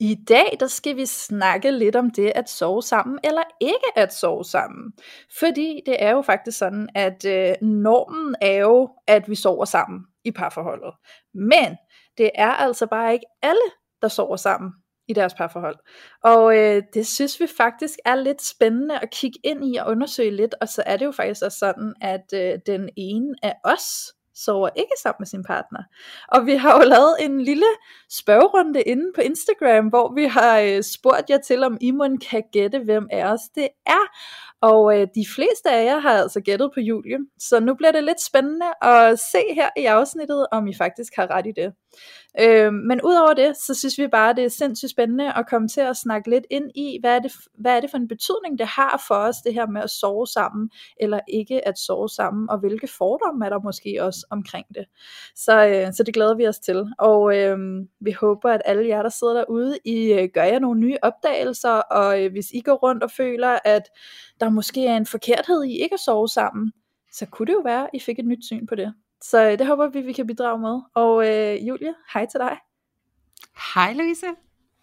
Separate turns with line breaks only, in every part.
I dag der skal vi snakke lidt om det at sove sammen eller ikke at sove sammen. Fordi det er jo faktisk sådan, at øh, normen er jo, at vi sover sammen i parforholdet. Men det er altså bare ikke alle, der sover sammen i deres parforhold. Og øh, det synes vi faktisk er lidt spændende at kigge ind i og undersøge lidt. Og så er det jo faktisk også sådan, at øh, den ene af os sover ikke sammen med sin partner. Og vi har jo lavet en lille spørgerunde inde på Instagram, hvor vi har øh, spurgt jer til, om I må kan gætte, hvem af os det er. Og øh, de fleste af jer har altså gættet på Julie, så nu bliver det lidt spændende at se her i afsnittet, om I faktisk har ret i det. Øh, men udover det, så synes vi bare, det er sindssygt spændende at komme til at snakke lidt ind i, hvad er, det, hvad er det for en betydning, det har for os, det her med at sove sammen, eller ikke at sove sammen, og hvilke fordomme er der måske også omkring det. Så, øh, så det glæder vi os til. Og øh, vi håber, at alle jer, der sidder derude, I øh, gør jer nogle nye opdagelser, og øh, hvis I går rundt og føler, at der måske er en forkerthed i ikke at sove sammen, så kunne det jo være, at I fik et nyt syn på det. Så øh, det håber vi, vi kan bidrage med. Og øh, Julie, hej til dig.
Hej Louise.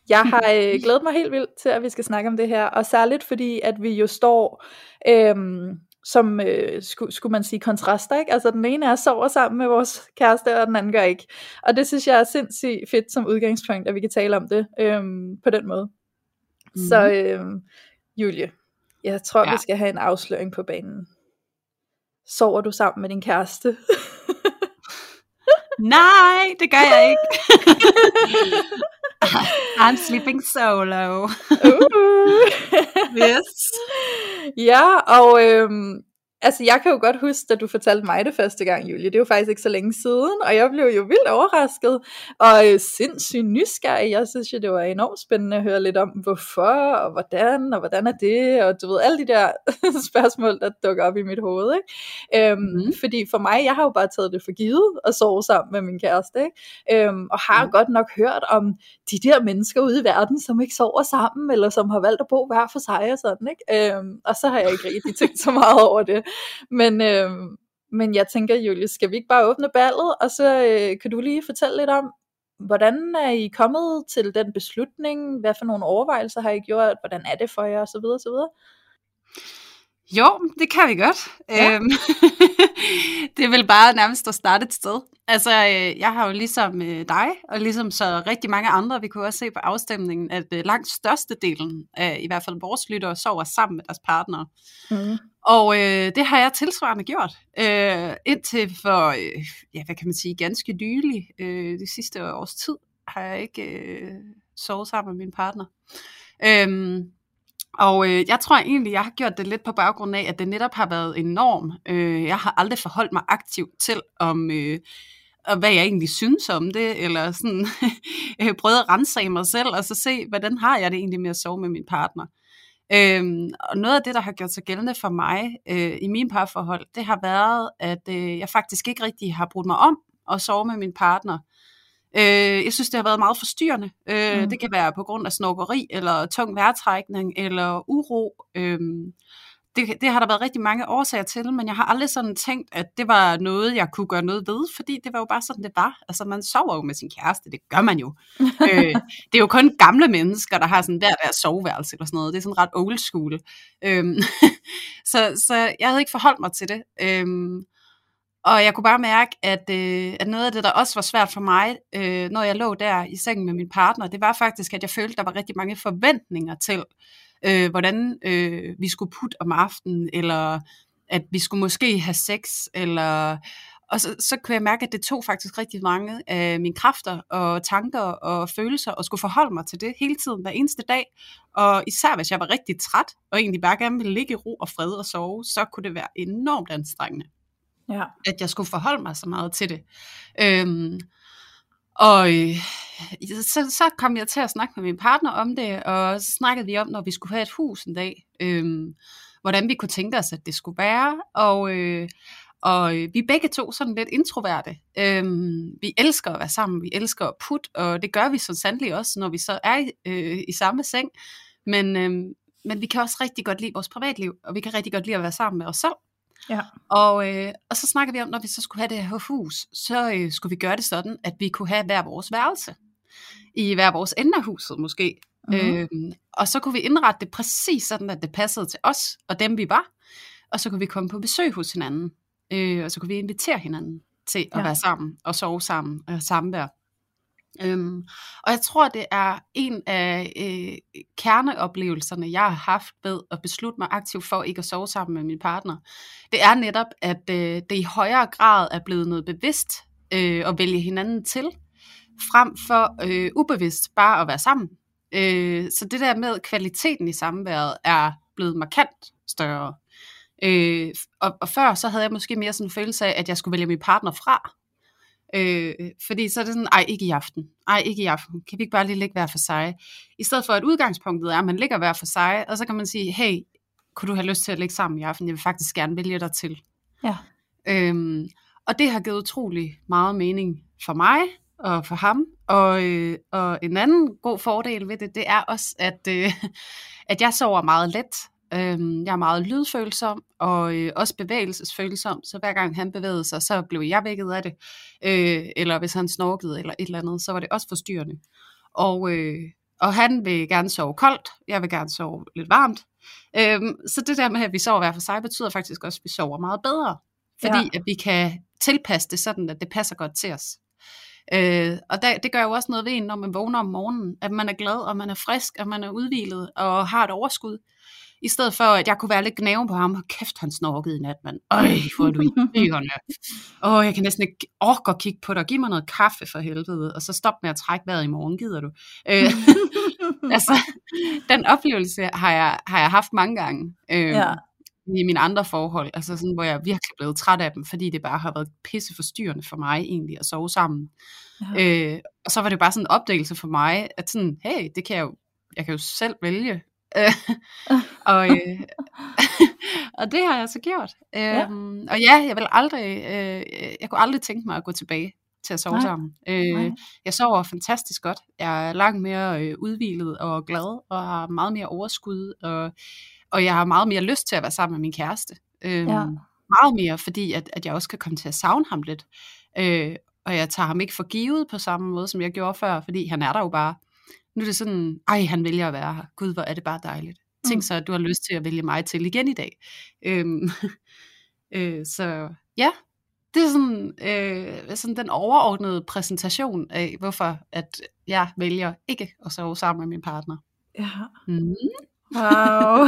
Jeg har øh, glædet mig helt vildt til, at vi skal snakke om det her, og særligt fordi, at vi jo står øhm, som, øh, skulle, skulle man sige, kontraster, ikke? Altså den ene er sover sammen med vores kæreste, og den anden gør ikke. Og det synes jeg er sindssygt fedt som udgangspunkt, at vi kan tale om det øhm, på den måde. Mm. Så øh, Julie, jeg tror, ja. vi skal have en afsløring på banen. Sover du sammen med din kæreste?
Nej, det gør jeg ikke. I'm sleeping solo.
uh. yes. Ja, og øhm, Altså, jeg kan jo godt huske, da du fortalte mig det første gang, Julie. Det er jo faktisk ikke så længe siden, og jeg blev jo vildt overrasket, og øh, sindssygt nysgerrig. Jeg synes jo, det var enormt spændende at høre lidt om, hvorfor, og hvordan, og hvordan er det, og du ved, alle de der spørgsmål, der dukker op i mit hoved, ikke? Øhm, mm. Fordi for mig, jeg har jo bare taget det for givet at sove sammen med min kæreste, ikke? Øhm, og har mm. godt nok hørt om de der mennesker ude i verden, som ikke sover sammen, eller som har valgt at bo hver for sig og sådan, ikke? Øhm, og så har jeg ikke rigtig tænkt så meget over det. Men, øh, men jeg tænker, Julie, skal vi ikke bare åbne ballet, og så øh, kan du lige fortælle lidt om, hvordan er I kommet til den beslutning? Hvad for nogle overvejelser har I gjort? Hvordan er det for jer? Og så videre, så videre.
Jo, det kan vi godt. Ja. Øhm, det er vel bare nærmest at starte et sted. Altså, øh, jeg har jo ligesom øh, dig, og ligesom så rigtig mange andre, vi kunne også se på afstemningen, at øh, langt størstedelen af i hvert fald vores lyttere sover sammen med deres partnere. Mm. Og øh, det har jeg tilsvarende gjort. Øh, indtil for, øh, ja, hvad kan man sige, ganske nylig, øh, de sidste års tid, har jeg ikke øh, sovet sammen med min partner. Øhm, og øh, jeg tror egentlig, jeg har gjort det lidt på baggrund af, at det netop har været en norm. Øh, jeg har aldrig forholdt mig aktivt til, om øh, og hvad jeg egentlig synes om det, eller sådan øh, prøvet at rense mig selv, og så se, hvordan har jeg det egentlig med at sove med min partner. Øhm, og noget af det, der har gjort sig gældende for mig øh, i min parforhold, det har været, at øh, jeg faktisk ikke rigtig har brugt mig om at sove med min partner. Øh, jeg synes, det har været meget forstyrrende. Øh, mm. Det kan være på grund af snorkeri, eller tung vejrtrækning, eller uro. Øh, det, det har der været rigtig mange årsager til, men jeg har aldrig sådan tænkt, at det var noget, jeg kunne gøre noget ved, fordi det var jo bare sådan, det var. Altså, man sover jo med sin kæreste, det gør man jo. øh, det er jo kun gamle mennesker, der har sådan der, der soveværelse eller sådan noget. Det er sådan ret old school. Øh, så, så jeg havde ikke forholdt mig til det. Øh, og jeg kunne bare mærke, at, øh, at noget af det, der også var svært for mig, øh, når jeg lå der i sengen med min partner, det var faktisk, at jeg følte, at der var rigtig mange forventninger til, øh, hvordan øh, vi skulle putte om aftenen, eller at vi skulle måske have sex, eller og så, så kunne jeg mærke, at det tog faktisk rigtig mange af mine kræfter og tanker og følelser, og skulle forholde mig til det hele tiden, hver eneste dag. Og især hvis jeg var rigtig træt, og egentlig bare gerne ville ligge i ro og fred og sove, så kunne det være enormt anstrengende. Ja. At jeg skulle forholde mig så meget til det. Øhm, og øh, så, så kom jeg til at snakke med min partner om det, og så snakkede vi om, når vi skulle have et hus en dag, øh, hvordan vi kunne tænke os, at det skulle være. Og, øh, og øh, vi er begge to sådan lidt introverte. Øhm, vi elsker at være sammen, vi elsker at putte, og det gør vi så sandelig også, når vi så er øh, i samme seng. Men, øh, men vi kan også rigtig godt lide vores privatliv, og vi kan rigtig godt lide at være sammen med os selv.
Ja.
Og, øh, og så snakker vi om, når vi så skulle have det her hus, så øh, skulle vi gøre det sådan, at vi kunne have hver vores værelse. I hver vores ende af huset måske. Mm-hmm. Øhm, og så kunne vi indrette det præcis sådan, at det passede til os og dem vi var. Og så kunne vi komme på besøg hos hinanden. Øh, og så kunne vi invitere hinanden til at ja. være sammen og sove sammen og samvær. Øhm, og jeg tror, det er en af øh, kerneoplevelserne, jeg har haft ved at beslutte mig aktivt for ikke at sove sammen med min partner. Det er netop, at øh, det i højere grad er blevet noget bevidst øh, at vælge hinanden til, frem for øh, ubevidst bare at være sammen. Øh, så det der med kvaliteten i samværet er blevet markant større. Øh, og, og før så havde jeg måske mere sådan en følelse af, at jeg skulle vælge min partner fra. Øh, fordi så er det sådan, ej, ikke i aften. Ej, ikke i aften. Kan vi ikke bare lige ligge hver for sig? I stedet for, at udgangspunktet er, at man ligger hver for sig, og så kan man sige, hey, kunne du have lyst til at ligge sammen i aften? Jeg vil faktisk gerne vælge dig til.
Ja.
Øhm, og det har givet utrolig meget mening for mig og for ham. Og, øh, og en anden god fordel ved det, det er også, at, øh, at jeg sover meget let. Øhm, jeg er meget lydfølsom og øh, også bevægelsesfølsom, så hver gang han bevægede sig, så blev jeg vækket af det. Øh, eller hvis han snorkede eller et eller andet, så var det også forstyrrende. Og, øh, og han vil gerne sove koldt, jeg vil gerne sove lidt varmt. Øhm, så det der med, at vi sover hver for sig, betyder faktisk også, at vi sover meget bedre. Fordi ja. at vi kan tilpasse det sådan, at det passer godt til os. Øh, og der, det gør jo også noget ved en, når man vågner om morgenen, at man er glad, og man er frisk, og man er udvilet, og har et overskud. I stedet for, at jeg kunne være lidt gnæven på ham. Kæft, han snorkede i nat, mand. Øj, hvor er du i byerne. Åh, jeg kan næsten ikke orke at kigge på dig. Giv mig noget kaffe for helvede, og så stop med at trække vejret i morgen, gider du? Øh, altså, den oplevelse har jeg, har jeg haft mange gange. Øh, ja i mine andre forhold, altså sådan, hvor jeg virkelig blevet træt af dem, fordi det bare har været pisse forstyrrende for mig egentlig at sove sammen. Ja. Øh, og så var det bare sådan en opdagelse for mig, at sådan, hey, det kan jeg jo, jeg kan jo selv vælge. og, øh, og det har jeg så gjort. Ja. Øhm, og ja, jeg vil aldrig, øh, jeg kunne aldrig tænke mig at gå tilbage til at sove Nej. sammen. Øh, Nej. Jeg sover fantastisk godt. Jeg er langt mere øh, udvilet og glad, og har meget mere overskud, og og jeg har meget mere lyst til at være sammen med min kæreste. Øhm, ja. Meget mere, fordi at, at jeg også kan komme til at savne ham lidt. Øh, og jeg tager ham ikke for givet på samme måde, som jeg gjorde før, fordi han er der jo bare. Nu er det sådan, ej, han vælger at være her. Gud, hvor er det bare dejligt. Tænk mm. så, at du har lyst til at vælge mig til igen i dag. Øhm, øh, så ja, det er sådan, øh, sådan den overordnede præsentation af, hvorfor at jeg vælger ikke at sove sammen med min partner.
Ja. Mm. Wow.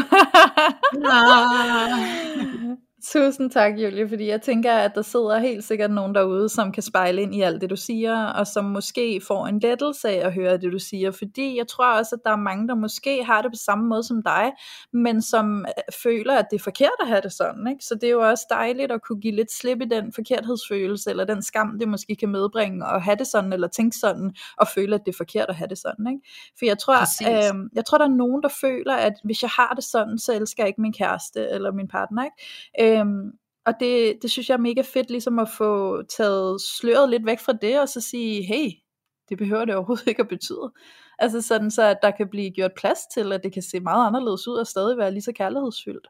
Tusind tak, Julie, fordi jeg tænker, at der sidder helt sikkert nogen derude, som kan spejle ind i alt det, du siger, og som måske får en lettelse af at høre det, du siger, fordi jeg tror også, at der er mange, der måske har det på samme måde som dig, men som øh, føler, at det er forkert at have det sådan, ikke? så det er jo også dejligt at kunne give lidt slip i den forkerthedsfølelse, eller den skam, det måske kan medbringe, at have det sådan, eller tænke sådan, og føle, at det er forkert at have det sådan. Ikke? For jeg tror, øh, jeg tror, der er nogen, der føler, at hvis jeg har det sådan, så elsker jeg ikke min kæreste, eller min partner, ikke? Øh, Øhm, og det, det synes jeg er mega fedt, ligesom at få taget sløret lidt væk fra det, og så sige, hey, det behøver det overhovedet ikke at betyde. Altså sådan så, at der kan blive gjort plads til, at det kan se meget anderledes ud, og stadig være lige så kærlighedsfyldt.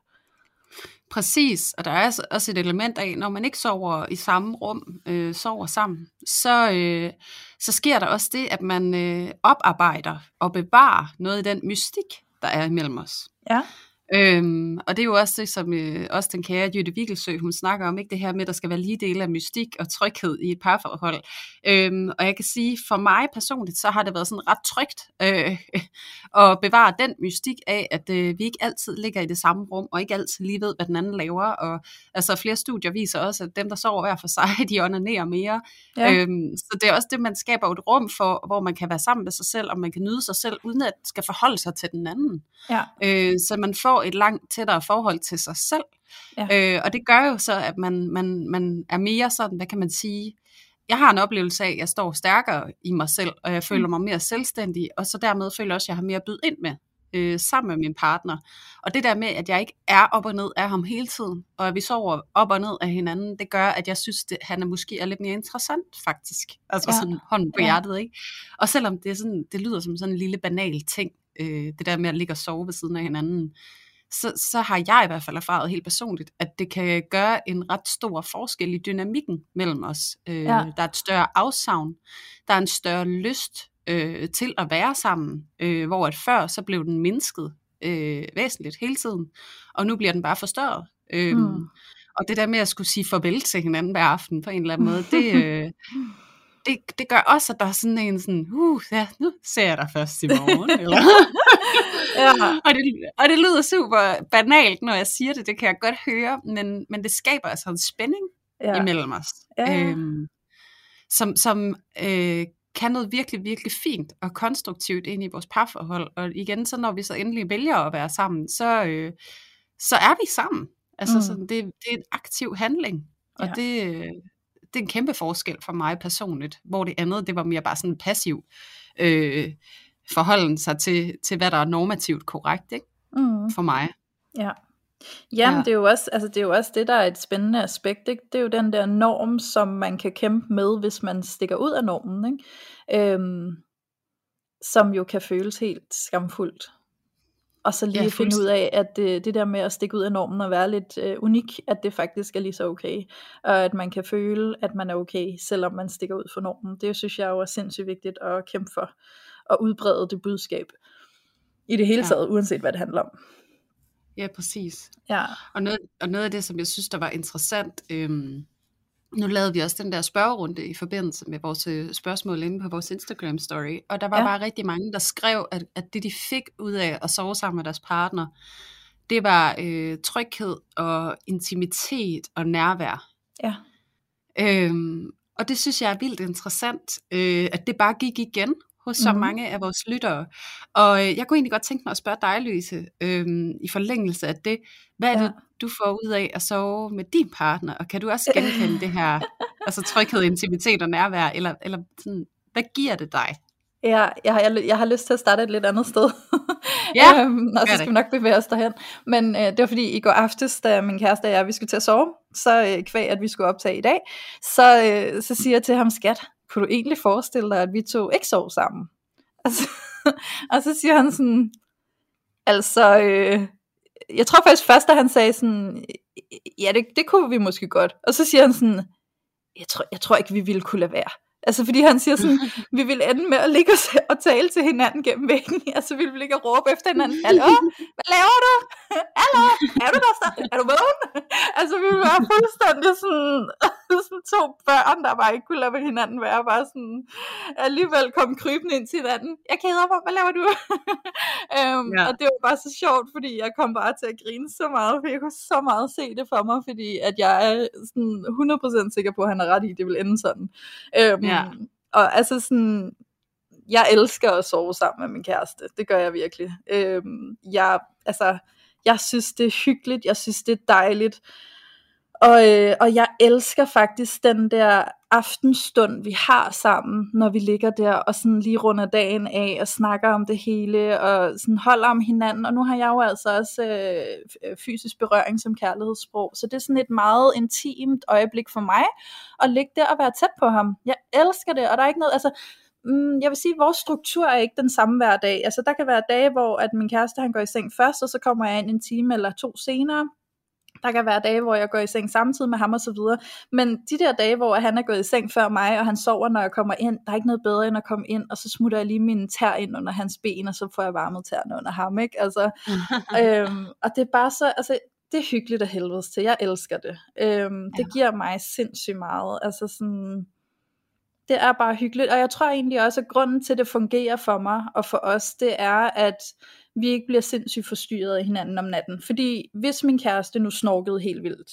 Præcis, og der er også et element af, når man ikke sover i samme rum, øh, sover sammen, så, øh, så sker der også det, at man øh, oparbejder og bevarer noget af den mystik, der er imellem os.
Ja.
Øhm, og det er jo også det, som øh, også den kære Jytte Vigelsø, hun snakker om, ikke det her med, at der skal være lige dele af mystik og tryghed i et parforhold. Øhm, og jeg kan sige, for mig personligt, så har det været sådan ret trygt øh, at bevare den mystik af, at øh, vi ikke altid ligger i det samme rum, og ikke altid lige ved, hvad den anden laver. Og altså flere studier viser også, at dem, der sover hver for sig, de onanerer mere. Ja. Øhm, så det er også det, man skaber et rum for, hvor man kan være sammen med sig selv, og man kan nyde sig selv, uden at skal forholde sig til den anden.
Ja.
Øh, så man får et langt tættere forhold til sig selv. Ja. Øh, og det gør jo så, at man, man, man er mere sådan, hvad kan man sige, jeg har en oplevelse af, at jeg står stærkere i mig selv, og jeg føler mig mere selvstændig, og så dermed føler jeg også, at jeg har mere at byde ind med øh, sammen med min partner. Og det der med, at jeg ikke er op og ned af ham hele tiden, og at vi sover op og ned af hinanden, det gør, at jeg synes, at han er måske er lidt mere interessant, faktisk. Altså ja. sådan hånden på ja. hjertet, ikke? Og selvom det, er sådan, det lyder som sådan en lille banal ting, øh, det der med at ligge og sove ved siden af hinanden, så, så har jeg i hvert fald erfaret helt personligt, at det kan gøre en ret stor forskel i dynamikken mellem os. Øh, ja. Der er et større afsavn, der er en større lyst øh, til at være sammen, øh, hvor at før så blev den mindsket øh, væsentligt hele tiden, og nu bliver den bare forstørret. Øh, mm. Og det der med at skulle sige farvel til hinanden hver aften på en eller anden måde, det, øh, det, det gør også, at der er sådan en sådan, uh, ja, nu ser jeg dig først i morgen. eller? Ja. og, det, og det lyder super banalt, når jeg siger det, det kan jeg godt høre, men, men det skaber altså en spænding ja. imellem os, ja. øhm, som, som øh, kan noget virkelig, virkelig fint og konstruktivt ind i vores parforhold. Og igen, så når vi så endelig vælger at være sammen, så, øh, så er vi sammen. Altså, mm. sådan, det, det er en aktiv handling, og ja. det, det er en kæmpe forskel for mig personligt, hvor det andet, det var mere bare sådan passiv øh, forholden sig til, til, hvad der er normativt korrekt ikke? Mm. for mig.
Ja. Jamen, ja. det, er jo også, altså, det er jo også det, der er et spændende aspekt. Ikke? Det er jo den der norm, som man kan kæmpe med, hvis man stikker ud af normen. Ikke? Øhm, som jo kan føles helt skamfuldt. Og så lige ja, finde ud af, at det, det der med at stikke ud af normen og være lidt øh, unik, at det faktisk er lige så okay. Og at man kan føle, at man er okay, selvom man stikker ud for normen. Det synes jeg jo er sindssygt vigtigt at kæmpe for. Og udbrede det budskab. I det hele taget, ja. uanset hvad det handler om.
Ja, præcis.
Ja.
Og, noget, og noget af det, som jeg synes, der var interessant, øhm, nu lavede vi også den der spørgerunde i forbindelse med vores øh, spørgsmål inde på vores Instagram story, og der var ja. bare rigtig mange, der skrev, at, at det de fik ud af at sove sammen med deres partner, det var øh, tryghed og intimitet og nærvær.
Ja.
Øhm, og det synes jeg er vildt interessant, øh, at det bare gik igen hos så mm. mange af vores lyttere. Og øh, jeg kunne egentlig godt tænke mig at spørge dig, Louise, øh, i forlængelse af det, hvad er ja. det, du får ud af at sove med din partner, og kan du også genkende det her, altså tryghed, intimitet og nærvær, eller, eller sådan, hvad giver det dig?
Ja, jeg har, jeg, jeg har lyst til at starte et lidt andet sted. Ja, øhm, og så skal vi nok bevæge os derhen. Men øh, det var fordi i går aftes, da min kæreste og jeg, vi skulle til at sove, så øh, kvæg, at vi skulle optage i dag, så, øh, så siger jeg til ham, skat, kunne du egentlig forestille dig, at vi to ikke sov sammen? Altså, og så siger han sådan, altså, øh, jeg tror faktisk først, at han sagde sådan, ja, det, det kunne vi måske godt. Og så siger han sådan, jeg tror, jeg tror ikke, vi ville kunne lade være. Altså fordi han siger sådan, vi vil ende med at ligge og tale til hinanden gennem væggen. Altså vi vil ligge og råbe efter hinanden. Hallo, hvad laver du? Hallo, er du der? Er du vågen? Altså vi vil være fuldstændig sådan, sådan to børn, der bare ikke kunne lade hinanden være. Bare sådan alligevel komme krybende ind til hinanden. Jeg keder mig, hvad laver du? um, ja. Og det var bare så sjovt, fordi jeg kom bare til at grine så meget, for jeg kunne så meget se det for mig, fordi at jeg er sådan 100% sikker på, at han er ret i, det vil ende sådan. Um, ja. Og altså sådan, jeg elsker at sove sammen med min kæreste. Det gør jeg virkelig. Øhm, jeg, altså, jeg synes, det er hyggeligt. Jeg synes, det er dejligt. Og, øh, og jeg elsker faktisk den der aftenstund, vi har sammen, når vi ligger der og sådan lige runder dagen af og snakker om det hele og sådan holder om hinanden. Og nu har jeg jo altså også øh, fysisk berøring som kærlighedssprog, så det er sådan et meget intimt øjeblik for mig at ligge der og være tæt på ham. Jeg elsker det, og der er ikke noget, altså mm, jeg vil sige, at vores struktur er ikke den samme hver dag. Altså der kan være dage, hvor at min kæreste han går i seng først, og så kommer jeg ind en time eller to senere. Der kan være dage, hvor jeg går i seng samtidig med ham og så videre. Men de der dage, hvor han er gået i seng før mig, og han sover, når jeg kommer ind, der er ikke noget bedre end at komme ind, og så smutter jeg lige min tær ind under hans ben, og så får jeg varmet tæerne under ham, ikke? Altså, øhm, og det er bare så, altså, det er hyggeligt af helvedes til. Jeg elsker det. Øhm, ja. Det giver mig sindssygt meget. Altså sådan, det er bare hyggeligt, og jeg tror egentlig også, at grunden til, at det fungerer for mig og for os, det er, at vi ikke bliver sindssygt forstyrret af hinanden om natten. Fordi hvis min kæreste nu snorkede helt vildt,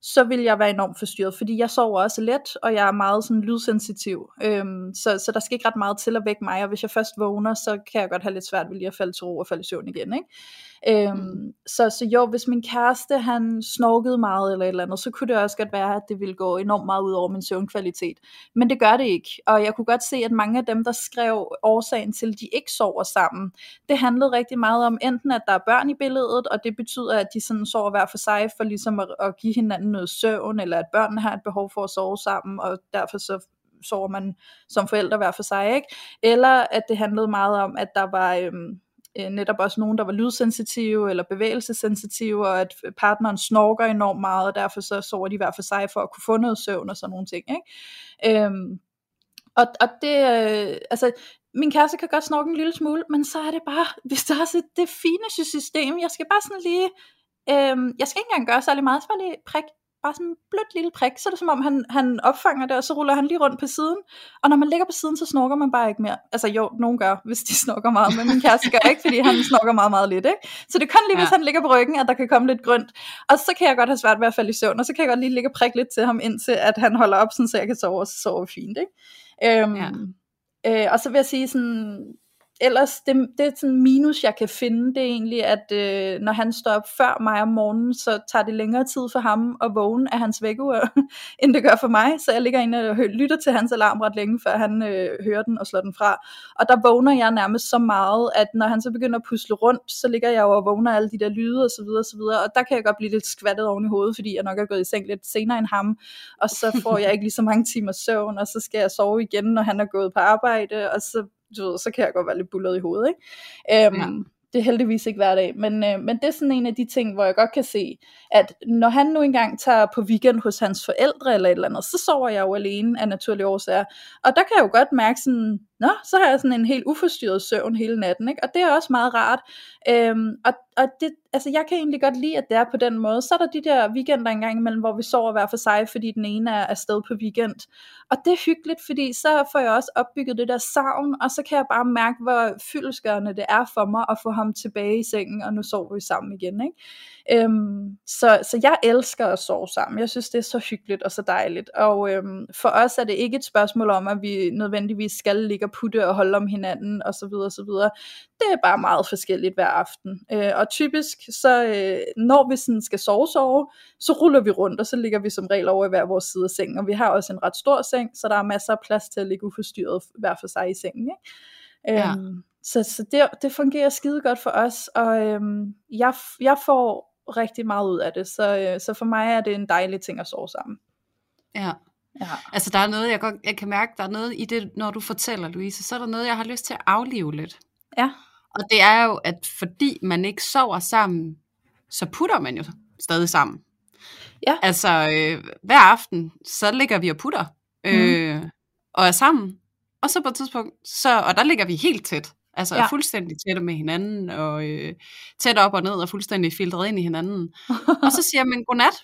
så vil jeg være enormt forstyrret, fordi jeg sover også let, og jeg er meget sådan lydsensitiv, øhm, så, så der skal ikke ret meget til at vække mig, og hvis jeg først vågner, så kan jeg godt have lidt svært ved lige at falde til ro og falde i søvn igen, ikke? Øhm, så, så jo, hvis min kæreste, han snorkede meget eller et eller andet, så kunne det også godt være, at det ville gå enormt meget ud over min søvnkvalitet. Men det gør det ikke, og jeg kunne godt se, at mange af dem, der skrev årsagen til, at de ikke sover sammen, det handlede rigtig meget om enten, at der er børn i billedet, og det betyder, at de sådan sover hver for sig, for ligesom at, at give hinanden noget søvn, eller at børnene har et behov for at sove sammen, og derfor så sover man som forældre hver for sig, ikke? Eller at det handlede meget om, at der var øhm, øh, netop også nogen, der var lydsensitive eller bevægelsessensitive, og at øh, partneren snorker enormt meget, og derfor så sover de hver for sig for at kunne få noget søvn og sådan nogle ting. Ikke? Øhm, og, og det, øh, altså, min kæreste kan godt snorke en lille smule, men så er det bare, hvis der er så det fineste system, jeg skal bare sådan lige, øhm, jeg skal ikke engang gøre særlig meget, så bare lige prik bare sådan en blødt lille prik, så er det som om han, han opfanger det, og så ruller han lige rundt på siden. Og når man ligger på siden, så snorker man bare ikke mere. Altså jo, nogen gør, hvis de snorker meget, men min kæreste gør ikke, fordi han snorker meget, meget lidt. Ikke? Så det er kun lige, ja. hvis han ligger på ryggen, at der kan komme lidt grønt. Og så kan jeg godt have svært ved at falde i søvn, og så kan jeg godt lige ligge og prikke lidt til ham, indtil at han holder op, sådan, så jeg kan sove, og så sover fint. Ikke? Øhm, ja. øh, og så vil jeg sige sådan, ellers, det, det er sådan minus, jeg kan finde, det er egentlig, at øh, når han står op før mig om morgenen, så tager det længere tid for ham at vågne af hans vækkeur, end det gør for mig. Så jeg ligger inde og lytter til hans alarm ret længe, før han øh, hører den og slår den fra. Og der vågner jeg nærmest så meget, at når han så begynder at pusle rundt, så ligger jeg jo og vågner alle de der lyde og så videre og så videre. Og der kan jeg godt blive lidt skvattet oven i hovedet, fordi jeg nok er gået i seng lidt senere end ham. Og så får jeg ikke lige så mange timer søvn, og så skal jeg sove igen, når han er gået på arbejde, og så du ved, så kan jeg godt være lidt bullet i hovedet, ikke? Øhm, ja. Det er heldigvis ikke hver dag, men, øh, men det er sådan en af de ting, hvor jeg godt kan se, at når han nu engang tager på weekend hos hans forældre eller et eller andet, så sover jeg jo alene af naturlige årsager. Og der kan jeg jo godt mærke sådan, nå, så har jeg sådan en helt uforstyrret søvn hele natten, ikke? og det er også meget rart. Øhm, og og det, altså jeg kan egentlig godt lide, at det er på den måde. Så er der de der weekender engang imellem, hvor vi sover hver for sig, fordi den ene er afsted på weekend. Og det er hyggeligt, fordi så får jeg også opbygget det der savn, og så kan jeg bare mærke, hvor fyldesgørende det er for mig at få ham tilbage i sengen, og nu sover vi sammen igen. Ikke? Øhm, så, så jeg elsker at sove sammen. Jeg synes, det er så hyggeligt og så dejligt. Og øhm, for os er det ikke et spørgsmål om, at vi nødvendigvis skal ligge og putte og holde om hinanden og så videre så videre. Det er bare meget forskelligt hver aften. Øh, og typisk, så øh, når vi sådan skal sove, sove, så ruller vi rundt, og så ligger vi som regel over i hver vores side af sengen. Og vi har også en ret stor seng, så der er masser af plads til at ligge uforstyrret hver for sig i sengen. Ikke? Ja. Øhm, så, så det, det fungerer skide godt for os, og øhm, jeg, jeg får rigtig meget ud af det, så, øh, så for mig er det en dejlig ting at sove sammen.
Ja. Ja. Altså der er noget, jeg, godt, jeg kan mærke, der er noget i det, når du fortæller, Louise, så er der noget, jeg har lyst til at aflive lidt.
Ja.
Og det er jo, at fordi man ikke sover sammen, så putter man jo stadig sammen.
Ja.
Altså øh, hver aften, så ligger vi og putter, øh, mm. og er sammen. Og så på et tidspunkt, så, og der ligger vi helt tæt. Altså ja. er fuldstændig tætte med hinanden, og øh, tæt op og ned, og fuldstændig filtreret ind i hinanden. og så siger man godnat,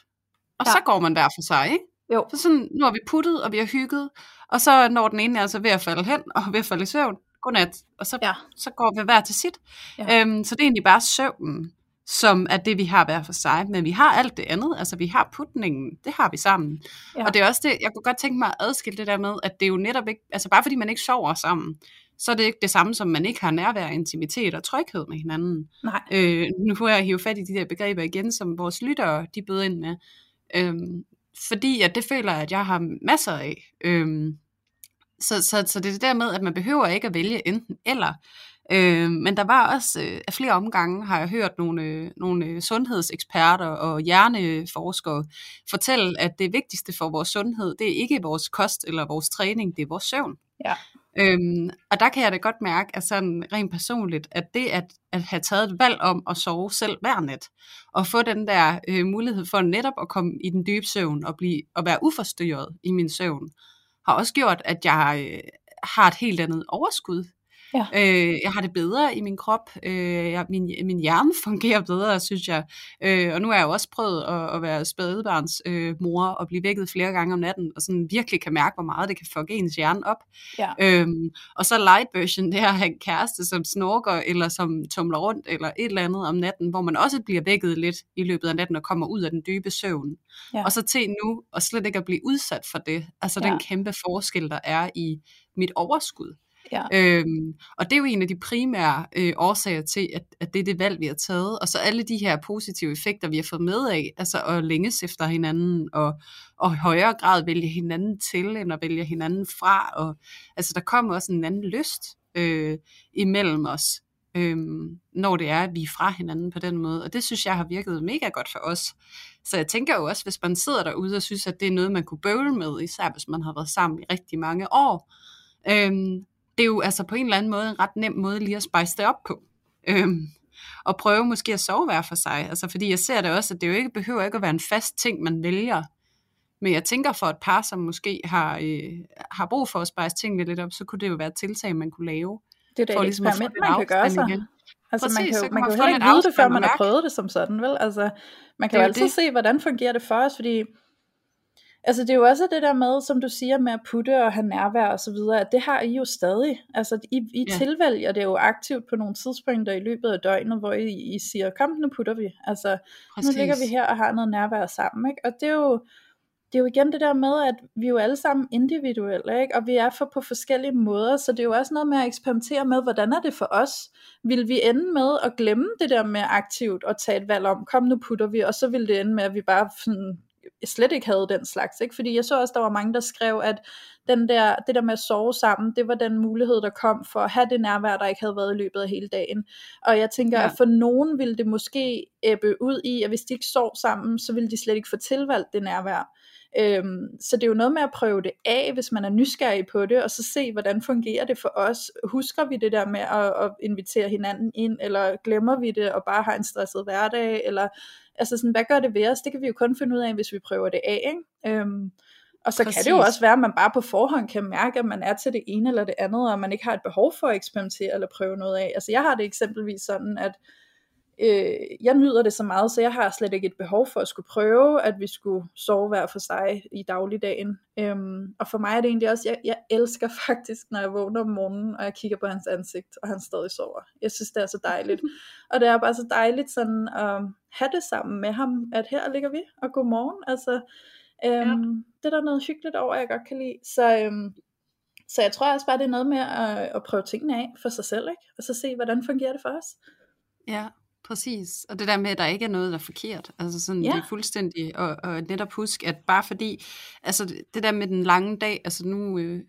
og ja. så går man hver for sig, ikke?
Jo.
Så sådan, nu har vi puttet, og vi har hygget, og så når den ene er altså ved at falde hen, og ved at falde i søvn, godnat, og så, ja. så går vi hver til sit. Ja. Øhm, så det er egentlig bare søvnen, som er det, vi har hver for sig. Men vi har alt det andet, altså vi har putningen, det har vi sammen. Ja. Og det er også det, jeg kunne godt tænke mig at adskille det der med, at det er jo netop ikke, altså bare fordi man ikke sover sammen, så er det ikke det samme, som man ikke har nærvær, intimitet og tryghed med hinanden.
Nej.
Øh, nu får jeg hive fat i de der begreber igen, som vores lyttere, de bøder ind med. Øhm, fordi at det føler at jeg har masser af. Øhm, så, så, så det er det der med, at man behøver ikke at vælge enten eller. Øh, men der var også, øh, af flere omgange har jeg hørt nogle, øh, nogle øh, sundhedseksperter og hjerneforskere fortælle, at det vigtigste for vores sundhed, det er ikke vores kost eller vores træning, det er vores søvn.
Ja.
Øhm, og der kan jeg da godt mærke, at sådan rent personligt, at det at, at have taget et valg om at sove selv hver nat, og få den der øh, mulighed for netop at komme i den dybe søvn og, blive, og være uforstyrret i min søvn, har også gjort, at jeg øh, har et helt andet overskud. Ja. Øh, jeg har det bedre i min krop. Øh, jeg, min, min hjerne fungerer bedre, synes jeg. Øh, og nu har jeg jo også prøvet at, at være spædebarns øh, mor og blive vækket flere gange om natten, og sådan virkelig kan mærke, hvor meget det kan fucke ens hjerne op. Ja. Øhm, og så light version, det er at have en kæreste, som snorker, eller som tumler rundt, eller et eller andet om natten, hvor man også bliver vækket lidt i løbet af natten og kommer ud af den dybe søvn. Ja. Og så til nu, og slet ikke at blive udsat for det. Altså ja. den kæmpe forskel, der er i mit overskud. Ja. Øhm, og det er jo en af de primære øh, årsager til, at, at det er det valg, vi har taget. Og så alle de her positive effekter, vi har fået med af, altså at længes efter hinanden, og, og i højere grad vælge hinanden til, end at vælge hinanden fra. Og, altså der kommer også en anden lyst øh, imellem os, øh, når det er, at vi er fra hinanden på den måde. Og det synes jeg har virket mega godt for os. Så jeg tænker jo også, hvis man sidder derude og synes, at det er noget, man kunne bøvle med, især hvis man har været sammen i rigtig mange år, øhm, det er jo altså på en eller anden måde en ret nem måde lige at spice det op på. Øhm, og prøve måske at sove hver for sig. Altså fordi jeg ser det også, at det jo ikke behøver ikke at være en fast ting, man vælger. Men jeg tænker for et par, som måske har, øh, har brug for at spice tingene lidt op, så kunne det jo være et tiltag, man kunne lave.
Det er da et ligesom eksperiment, man kan gøre sig. Igen. Altså Præcis, man kan jo, man kan jo heller ikke vide det, før man har prøvet det som sådan, vel? Altså, man kan jo altid det. se, hvordan fungerer det for os, fordi Altså det er jo også det der med, som du siger, med at putte og have nærvær og så videre, at det har I jo stadig. Altså I, I ja. tilvælger det jo aktivt på nogle tidspunkter i løbet af døgnet, hvor I, I siger, kom nu putter vi. Altså Præcis. nu ligger vi her og har noget nærvær sammen. Ikke? Og det er jo, det er jo igen det der med, at vi jo alle sammen individuelle, ikke? og vi er for på forskellige måder, så det er jo også noget med at eksperimentere med, hvordan er det for os? Vil vi ende med at glemme det der med aktivt og tage et valg om, kom nu putter vi, og så vil det ende med, at vi bare sådan slet ikke havde den slags, ikke? fordi jeg så også, der var mange, der skrev, at den der, det der med at sove sammen, det var den mulighed, der kom for at have det nærvær, der ikke havde været i løbet af hele dagen. Og jeg tænker, ja. at for nogen ville det måske æbbe ud i, at hvis de ikke sov sammen, så ville de slet ikke få tilvalgt det nærvær. Øhm, så det er jo noget med at prøve det af, hvis man er nysgerrig på det, og så se, hvordan fungerer det for os. Husker vi det der med at, at invitere hinanden ind, eller glemmer vi det og bare har en stresset hverdag, eller altså sådan, hvad gør det ved os? Det kan vi jo kun finde ud af, hvis vi prøver det af, ikke? Øhm, og så Præcis. kan det jo også være, at man bare på forhånd kan mærke, at man er til det ene eller det andet, og man ikke har et behov for at eksperimentere eller prøve noget af. Altså jeg har det eksempelvis sådan, at øh, jeg nyder det så meget, så jeg har slet ikke et behov for at skulle prøve, at vi skulle sove hver for sig i dagligdagen. Øhm, og for mig er det egentlig også, jeg, jeg elsker faktisk, når jeg vågner om morgenen, og jeg kigger på hans ansigt, og han stadig sover. Jeg synes, det er så dejligt. og det er bare så dejligt sådan at have det sammen med ham, at her ligger vi, og god morgen. Altså, øhm, ja. det er der noget hyggeligt over, jeg godt kan lide. Så, øhm, så jeg tror også bare, det er noget med at, at prøve tingene af for sig selv, ikke? og så se, hvordan fungerer det for os.
Ja, Præcis, og det der med, at der ikke er noget, der er forkert, altså sådan, ja. det er fuldstændig, og, og netop husk, at bare fordi, altså det der med den lange dag, altså nu, øh,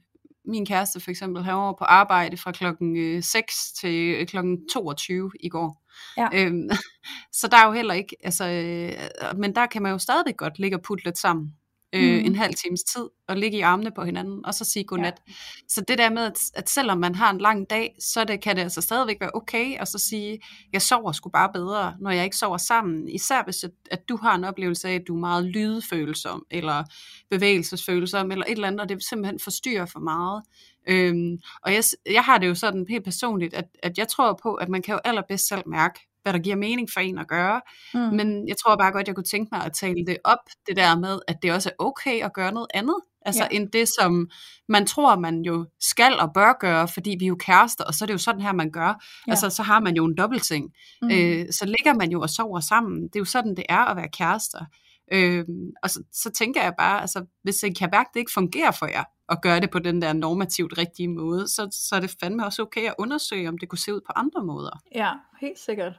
min kæreste for eksempel, var på arbejde fra klokken øh, 6 til øh, klokken 22 i går. Ja. Øhm, så der er jo heller ikke, altså, øh, men der kan man jo stadigvæk godt ligge og putte lidt sammen øh, mm. en halv times tid og ligge i armene på hinanden, og så sige godnat. Ja. Så det der med, at, at selvom man har en lang dag, så det, kan det altså stadigvæk være okay, at så sige, jeg sover sgu bare bedre, når jeg ikke sover sammen. Især hvis at, at du har en oplevelse af, at du er meget lydfølsom, eller bevægelsesfølsom, eller et eller andet, og det simpelthen forstyrrer for meget. Øhm, og jeg, jeg har det jo sådan helt personligt, at, at jeg tror på, at man kan jo allerbedst selv mærke, hvad der giver mening for en at gøre. Mm. Men jeg tror bare godt, jeg kunne tænke mig at tale det op, det der med, at det også er okay at gøre noget andet. Altså ja. end det, som man tror, man jo skal og bør gøre, fordi vi er jo kærester, og så er det jo sådan her, man gør. Ja. Altså, så har man jo en dobbeltseng. Mm. Øh, så ligger man jo og sover sammen. Det er jo sådan, det er at være kærester. Øh, og så, så tænker jeg bare, altså, hvis mærke, at det ikke fungerer for jer, at gøre det på den der normativt rigtige måde, så, så er det fandme også okay at undersøge, om det kunne se ud på andre måder.
Ja, helt sikkert.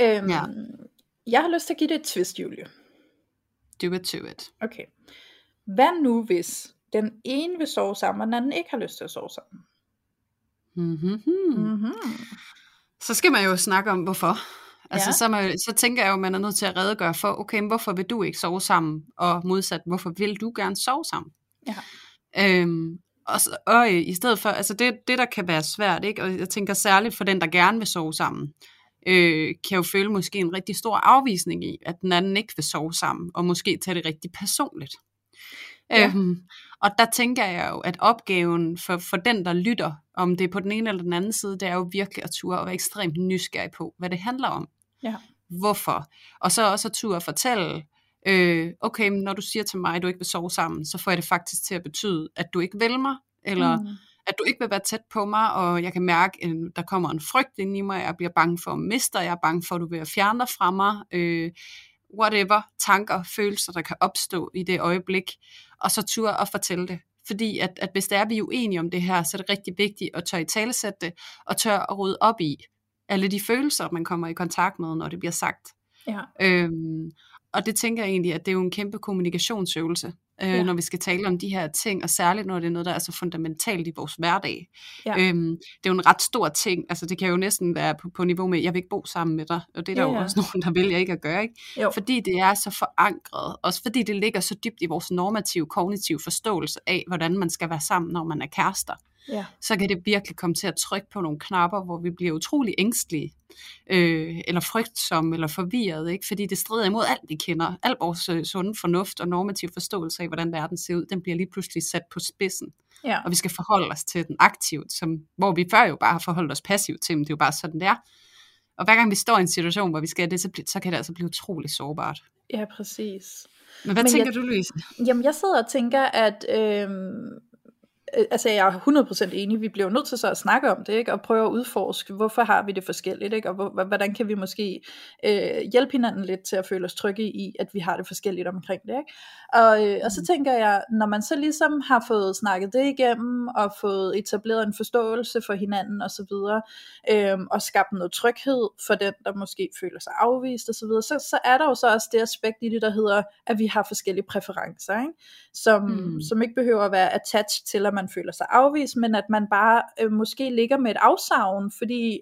Øhm, ja. Jeg har lyst til at give det et twist, Julie.
Do it to it.
Okay. Hvad nu hvis den ene vil sove sammen, og den anden ikke har lyst til at sove sammen?
Mm-hmm. Mm-hmm. Så skal man jo snakke om, hvorfor. Altså, ja. så, man, så tænker jeg jo, at man er nødt til at redegøre for, okay, men hvorfor vil du ikke sove sammen? Og modsat, hvorfor vil du gerne sove sammen? Ja. Øhm, og, og i stedet for, altså det, det der kan være svært, ikke? og jeg tænker særligt for den, der gerne vil sove sammen, øh, kan jo føle måske en rigtig stor afvisning i, at den anden ikke vil sove sammen, og måske tage det rigtig personligt. Ja. Øhm, Og der tænker jeg jo, at opgaven for, for den, der lytter, om det er på den ene eller den anden side, det er jo virkelig at ture og være ekstremt nysgerrig på, hvad det handler om.
Ja.
Hvorfor? Og så også at ture og fortælle, øh, okay, når du siger til mig, at du ikke vil sove sammen, så får jeg det faktisk til at betyde, at du ikke vil mig, eller mm. At du ikke vil være tæt på mig, og jeg kan mærke, at der kommer en frygt ind i mig, jeg bliver bange for at miste jeg er bange for, at du vil fjerne dig fra mig, øh, whatever, tanker, følelser, der kan opstå i det øjeblik, og så turde og fortælle det. Fordi at, at hvis der er vi uenige om det her, så er det rigtig vigtigt at tør i talesætte det, og tør at rydde op i alle de følelser, man kommer i kontakt med, når det bliver sagt.
Ja.
Øhm, og det tænker jeg egentlig, at det er jo en kæmpe kommunikationsøvelse, øh, ja. når vi skal tale om de her ting, og særligt når det er noget, der er så fundamentalt i vores hverdag. Ja. Øhm, det er jo en ret stor ting, altså det kan jo næsten være på, på niveau med, jeg vil ikke bo sammen med dig, og det er der ja, ja. jo også nogen, der vælger ikke at gøre, ikke? Jo. fordi det er så forankret, også fordi det ligger så dybt i vores normative, kognitive forståelse af, hvordan man skal være sammen, når man er kærester
ja.
så kan det virkelig komme til at trykke på nogle knapper, hvor vi bliver utrolig ængstlige, øh, eller frygtsomme, eller forvirret, ikke? fordi det strider imod alt, vi kender. Al vores øh, sunde fornuft og normativ forståelse af, hvordan verden ser ud, den bliver lige pludselig sat på spidsen.
Ja.
Og vi skal forholde os til den aktivt, som, hvor vi før jo bare har forholdt os passivt til, men det er jo bare sådan, det er. Og hver gang vi står i en situation, hvor vi skal det, så, så kan det altså blive utrolig sårbart.
Ja, præcis.
Men hvad
Men
tænker
jeg-
du, Louise?
Jamen, jeg sidder og tænker, at... Øh, altså, jeg er 100% enig. Vi bliver nødt til så at snakke om det, ikke? Og prøve at udforske, hvorfor har vi det forskelligt, ikke? Og hvor, hvordan kan vi måske øh, hjælpe hinanden lidt til at føle os trygge i, at vi har det forskelligt omkring det, ikke? Og, øh, og så tænker jeg, når man så ligesom har fået snakket det igennem, og fået etableret en forståelse for hinanden og så videre, øh, og skabt noget tryghed for den, der måske føler sig afvist og så videre, så, så er der jo så også det aspekt i det, der hedder, at vi har forskellige præferencer, ikke? Som,
Mm.
mm. som ikke behøver at være attached til, at man føler sig afvist, men at man bare øh, måske ligger med et afsavn, fordi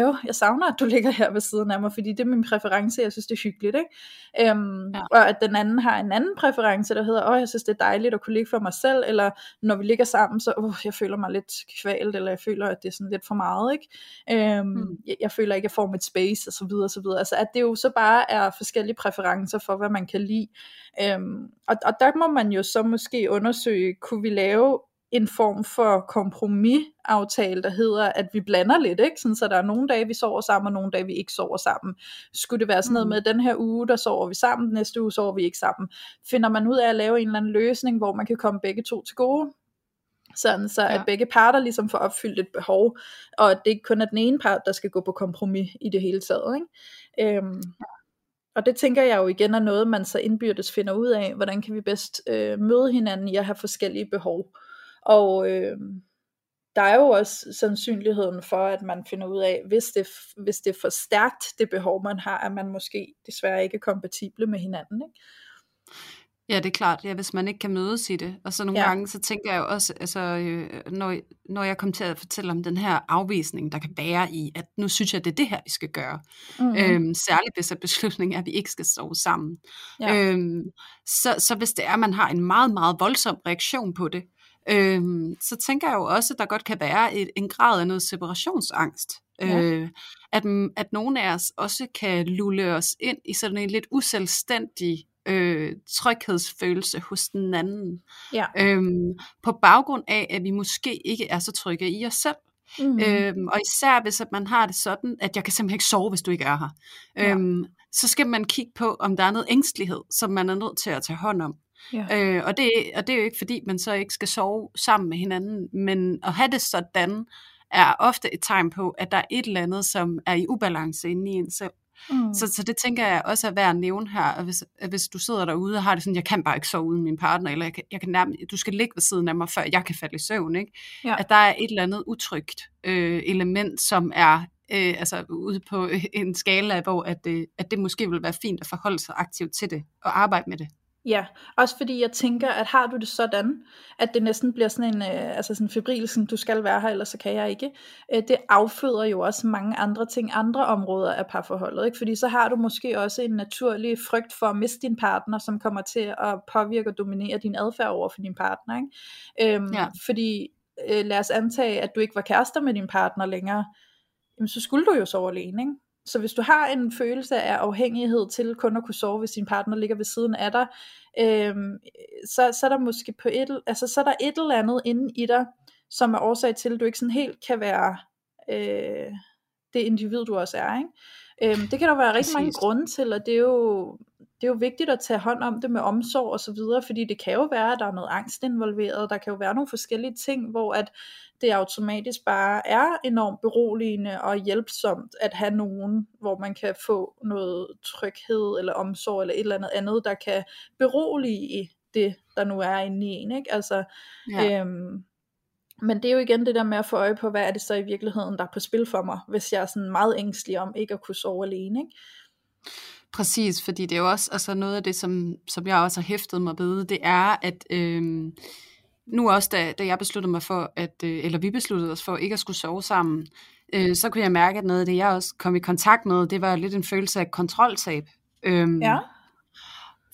jo, jeg savner, at du ligger her ved siden af mig, fordi det er min præference, jeg synes, det er hyggeligt, ikke? Øhm,
Ja.
Og at den anden har en anden præference, der hedder, åh, jeg synes, det er dejligt at kunne ligge for mig selv, eller når vi ligger sammen, så, åh, jeg føler mig lidt kvalt, eller jeg føler, at det er sådan lidt for meget, ikke? Øhm,
Mm.
jeg, jeg føler ikke, at jeg får mit space, og så videre, og så videre. Altså, at det jo så bare er forskellige præferencer for, hvad man kan lide. Øhm, og, og der må man jo så måske undersøge, kunne vi lave en form for kompromisaftale, der hedder, at vi blander lidt, ikke? Sådan, så der er nogle dage, vi sover sammen, og nogle dage, vi ikke sover sammen. Skulle det være sådan noget
Mm.
med, den her uge, der sover vi sammen, næste uge sover vi ikke sammen. Finder man ud af at lave en eller anden løsning, hvor man kan komme begge to til gode, sådan så
Ja.
at begge parter ligesom får opfyldt et behov, og at det ikke kun er den ene part, der skal gå på kompromis i det hele taget. Ikke? Øhm, og det tænker jeg jo igen er noget, man så indbyrdes finder ud af, hvordan kan vi bedst øh, møde hinanden i at have forskellige behov. Og øh, der er jo også sandsynligheden for, at man finder ud af, hvis det, hvis det er for stærkt, det behov man har, at man måske desværre ikke er kompatible med hinanden. Ikke?
Ja, det er klart, ja, hvis man ikke kan mødes i det. Og så nogle
ja.
Gange, så tænker jeg jo også, altså, øh, når, når jeg kom til at fortælle om den her afvisning, der kan være i, at nu synes jeg, det er det her, vi skal gøre.
Mm-hmm.
Mm. Øhm, særligt hvis at beslutningen er, at vi ikke skal sove sammen.
Ja.
Øhm, så, så hvis det er, at man har en meget, meget voldsom reaktion på det, øhm, så tænker jeg jo også, at der godt kan være et, en grad af noget separationsangst.
Ja.
Øh, at, at nogle af os også kan lulle os ind i sådan en lidt uselvstændig øh, tryghedsfølelse hos den anden.
Ja.
Øhm, på baggrund af, at vi måske ikke er så trygge i os selv.
Mm-hmm.
Øhm, og især hvis at man har det sådan, at jeg kan simpelthen ikke sove, hvis du ikke er her.
Ja.
Øhm, så skal man kigge på, om der er noget ængstelighed, som man er nødt til at tage hånd om.
Ja.
Øh, og, det, og det er jo ikke fordi, man så ikke skal sove sammen med hinanden, men at have det sådan, er ofte et tegn på, at der er et eller andet, som er i ubalance inde i en selv.
Mm.
Så, så det tænker jeg også er værd at nævne her, at hvis, at hvis du sidder derude og har det sådan, jeg kan bare ikke sove uden min partner, eller jeg kan, jeg kan nærmest, du skal ligge ved siden af mig, før jeg kan falde i søvn, ikke?
Ja.
at der er et eller andet utrygt øh, element, som er øh, altså ude på en skala, hvor at, øh, at det måske vil være fint at forholde sig aktivt til det, og arbejde med det.
Ja, også fordi jeg tænker, at har du det sådan, at det næsten bliver sådan en, øh, altså sådan febrilsen, du skal være her, ellers så kan jeg ikke, øh, det afføder jo også mange andre ting, andre områder af parforholdet, ikke? fordi så har du måske også en naturlig frygt for at miste din partner, som kommer til at påvirke og dominere din adfærd over for din partner, ikke? Øhm,
Ja.
fordi øh, lad os antage, at du ikke var kærester med din partner længere, jamen, så skulle du jo sove alene, ikke? Så hvis du har en følelse af afhængighed til kun at kunne sove, hvis din partner ligger ved siden af dig, øhm, så, så er der måske på et, altså, så er der et eller andet inde i dig, som er årsag til, at du ikke sådan helt kan være øh, det individ, du også er. Ikke? Øhm, det kan der være rigtig Præcis. mange grunde til, og det er jo det er jo vigtigt at tage hånd om det med omsorg og så videre, fordi det kan jo være, at der er noget angst involveret, der kan jo være nogle forskellige ting, hvor at det automatisk bare er enormt beroligende og hjælpsomt at have nogen, hvor man kan få noget tryghed eller omsorg eller et eller andet andet, der kan berolige det, der nu er inde i en. Ikke? Altså, ja. øhm, men det er jo igen det der med at få øje på, hvad er det så i virkeligheden, der er på spil for mig, hvis jeg er sådan meget ængstelig om ikke at kunne sove alene. Ikke?
Præcis, fordi det er jo også altså noget af det, som, som jeg også har hæftet mig ved, det er, at øh, nu også, da, da jeg besluttede mig for, at, øh, eller vi besluttede os for ikke at skulle sove sammen, øh, så kunne jeg mærke, at noget af det, jeg også kom i kontakt med, det var lidt en følelse af kontroltab. Øh, ja.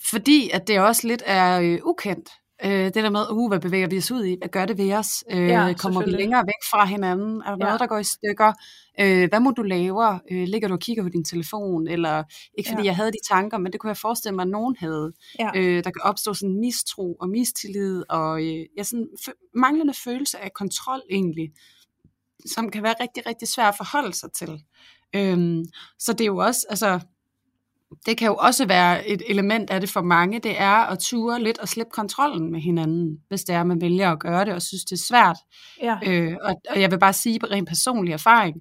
Fordi at det også lidt er øh, ukendt. Øh, det der med, uh, hvad bevæger vi os ud i? Hvad gør det ved os? Øh, ja, kommer vi længere væk fra hinanden? Er der ja. noget, der går i stykker? Øh, hvad må du lave? Øh, ligger du og kigger på din telefon? Eller, ikke fordi ja. jeg havde de tanker, men det kunne jeg forestille mig, at nogen havde. Ja. Øh, der kan opstå sådan mistro og mistillid, og øh, ja, sådan f- manglende følelse af kontrol egentlig, som kan være rigtig, rigtig svært at forholde sig til. Øh, så det er jo også, altså, det kan jo også være et element af det for mange, det er at ture lidt og slippe kontrollen med hinanden, hvis det er, at man vælger at gøre det og synes, det er svært. Ja. Øh, og, og jeg vil bare sige på rent personlig erfaring,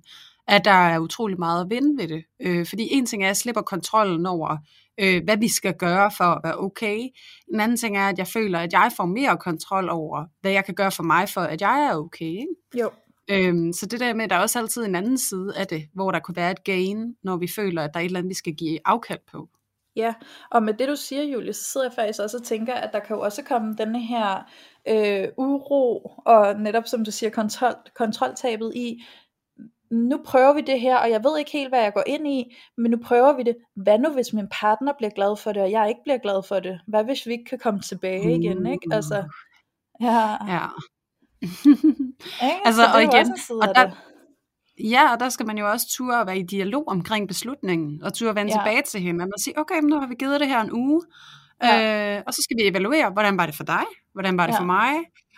at der er utrolig meget at vinde ved det. Øh, fordi en ting er, at jeg slipper kontrollen over, øh, hvad vi skal gøre for at være okay. En anden ting er, at jeg føler, at jeg får mere kontrol over, hvad jeg kan gøre for mig, for at jeg er okay. Ikke? Jo. Øhm, så det der med, at der er også altid en anden side af det, hvor der kunne være et gain, når vi føler, at der er et eller andet, vi skal give afkald på.
Ja, og med det du siger, Julie, så sidder jeg faktisk også og tænker, at der kan jo også komme denne her øh, uro, og netop som du siger, kontrol, kontroltabet i, nu prøver vi det her, og jeg ved ikke helt, hvad jeg går ind i, men nu prøver vi det. Hvad nu, hvis min partner bliver glad for det, og jeg ikke bliver glad for det? Hvad hvis vi ikke kan komme tilbage igen, ikke? Altså, uh. ja. ja.
altså, og igen, og der, ja, og der skal man jo også ture at være i dialog omkring beslutningen, og ture at vende ja. tilbage til hinanden og sige, okay, men nu har vi givet det her en uge, ja. øh, og så skal vi evaluere, hvordan var det for dig, hvordan var det ja. for mig,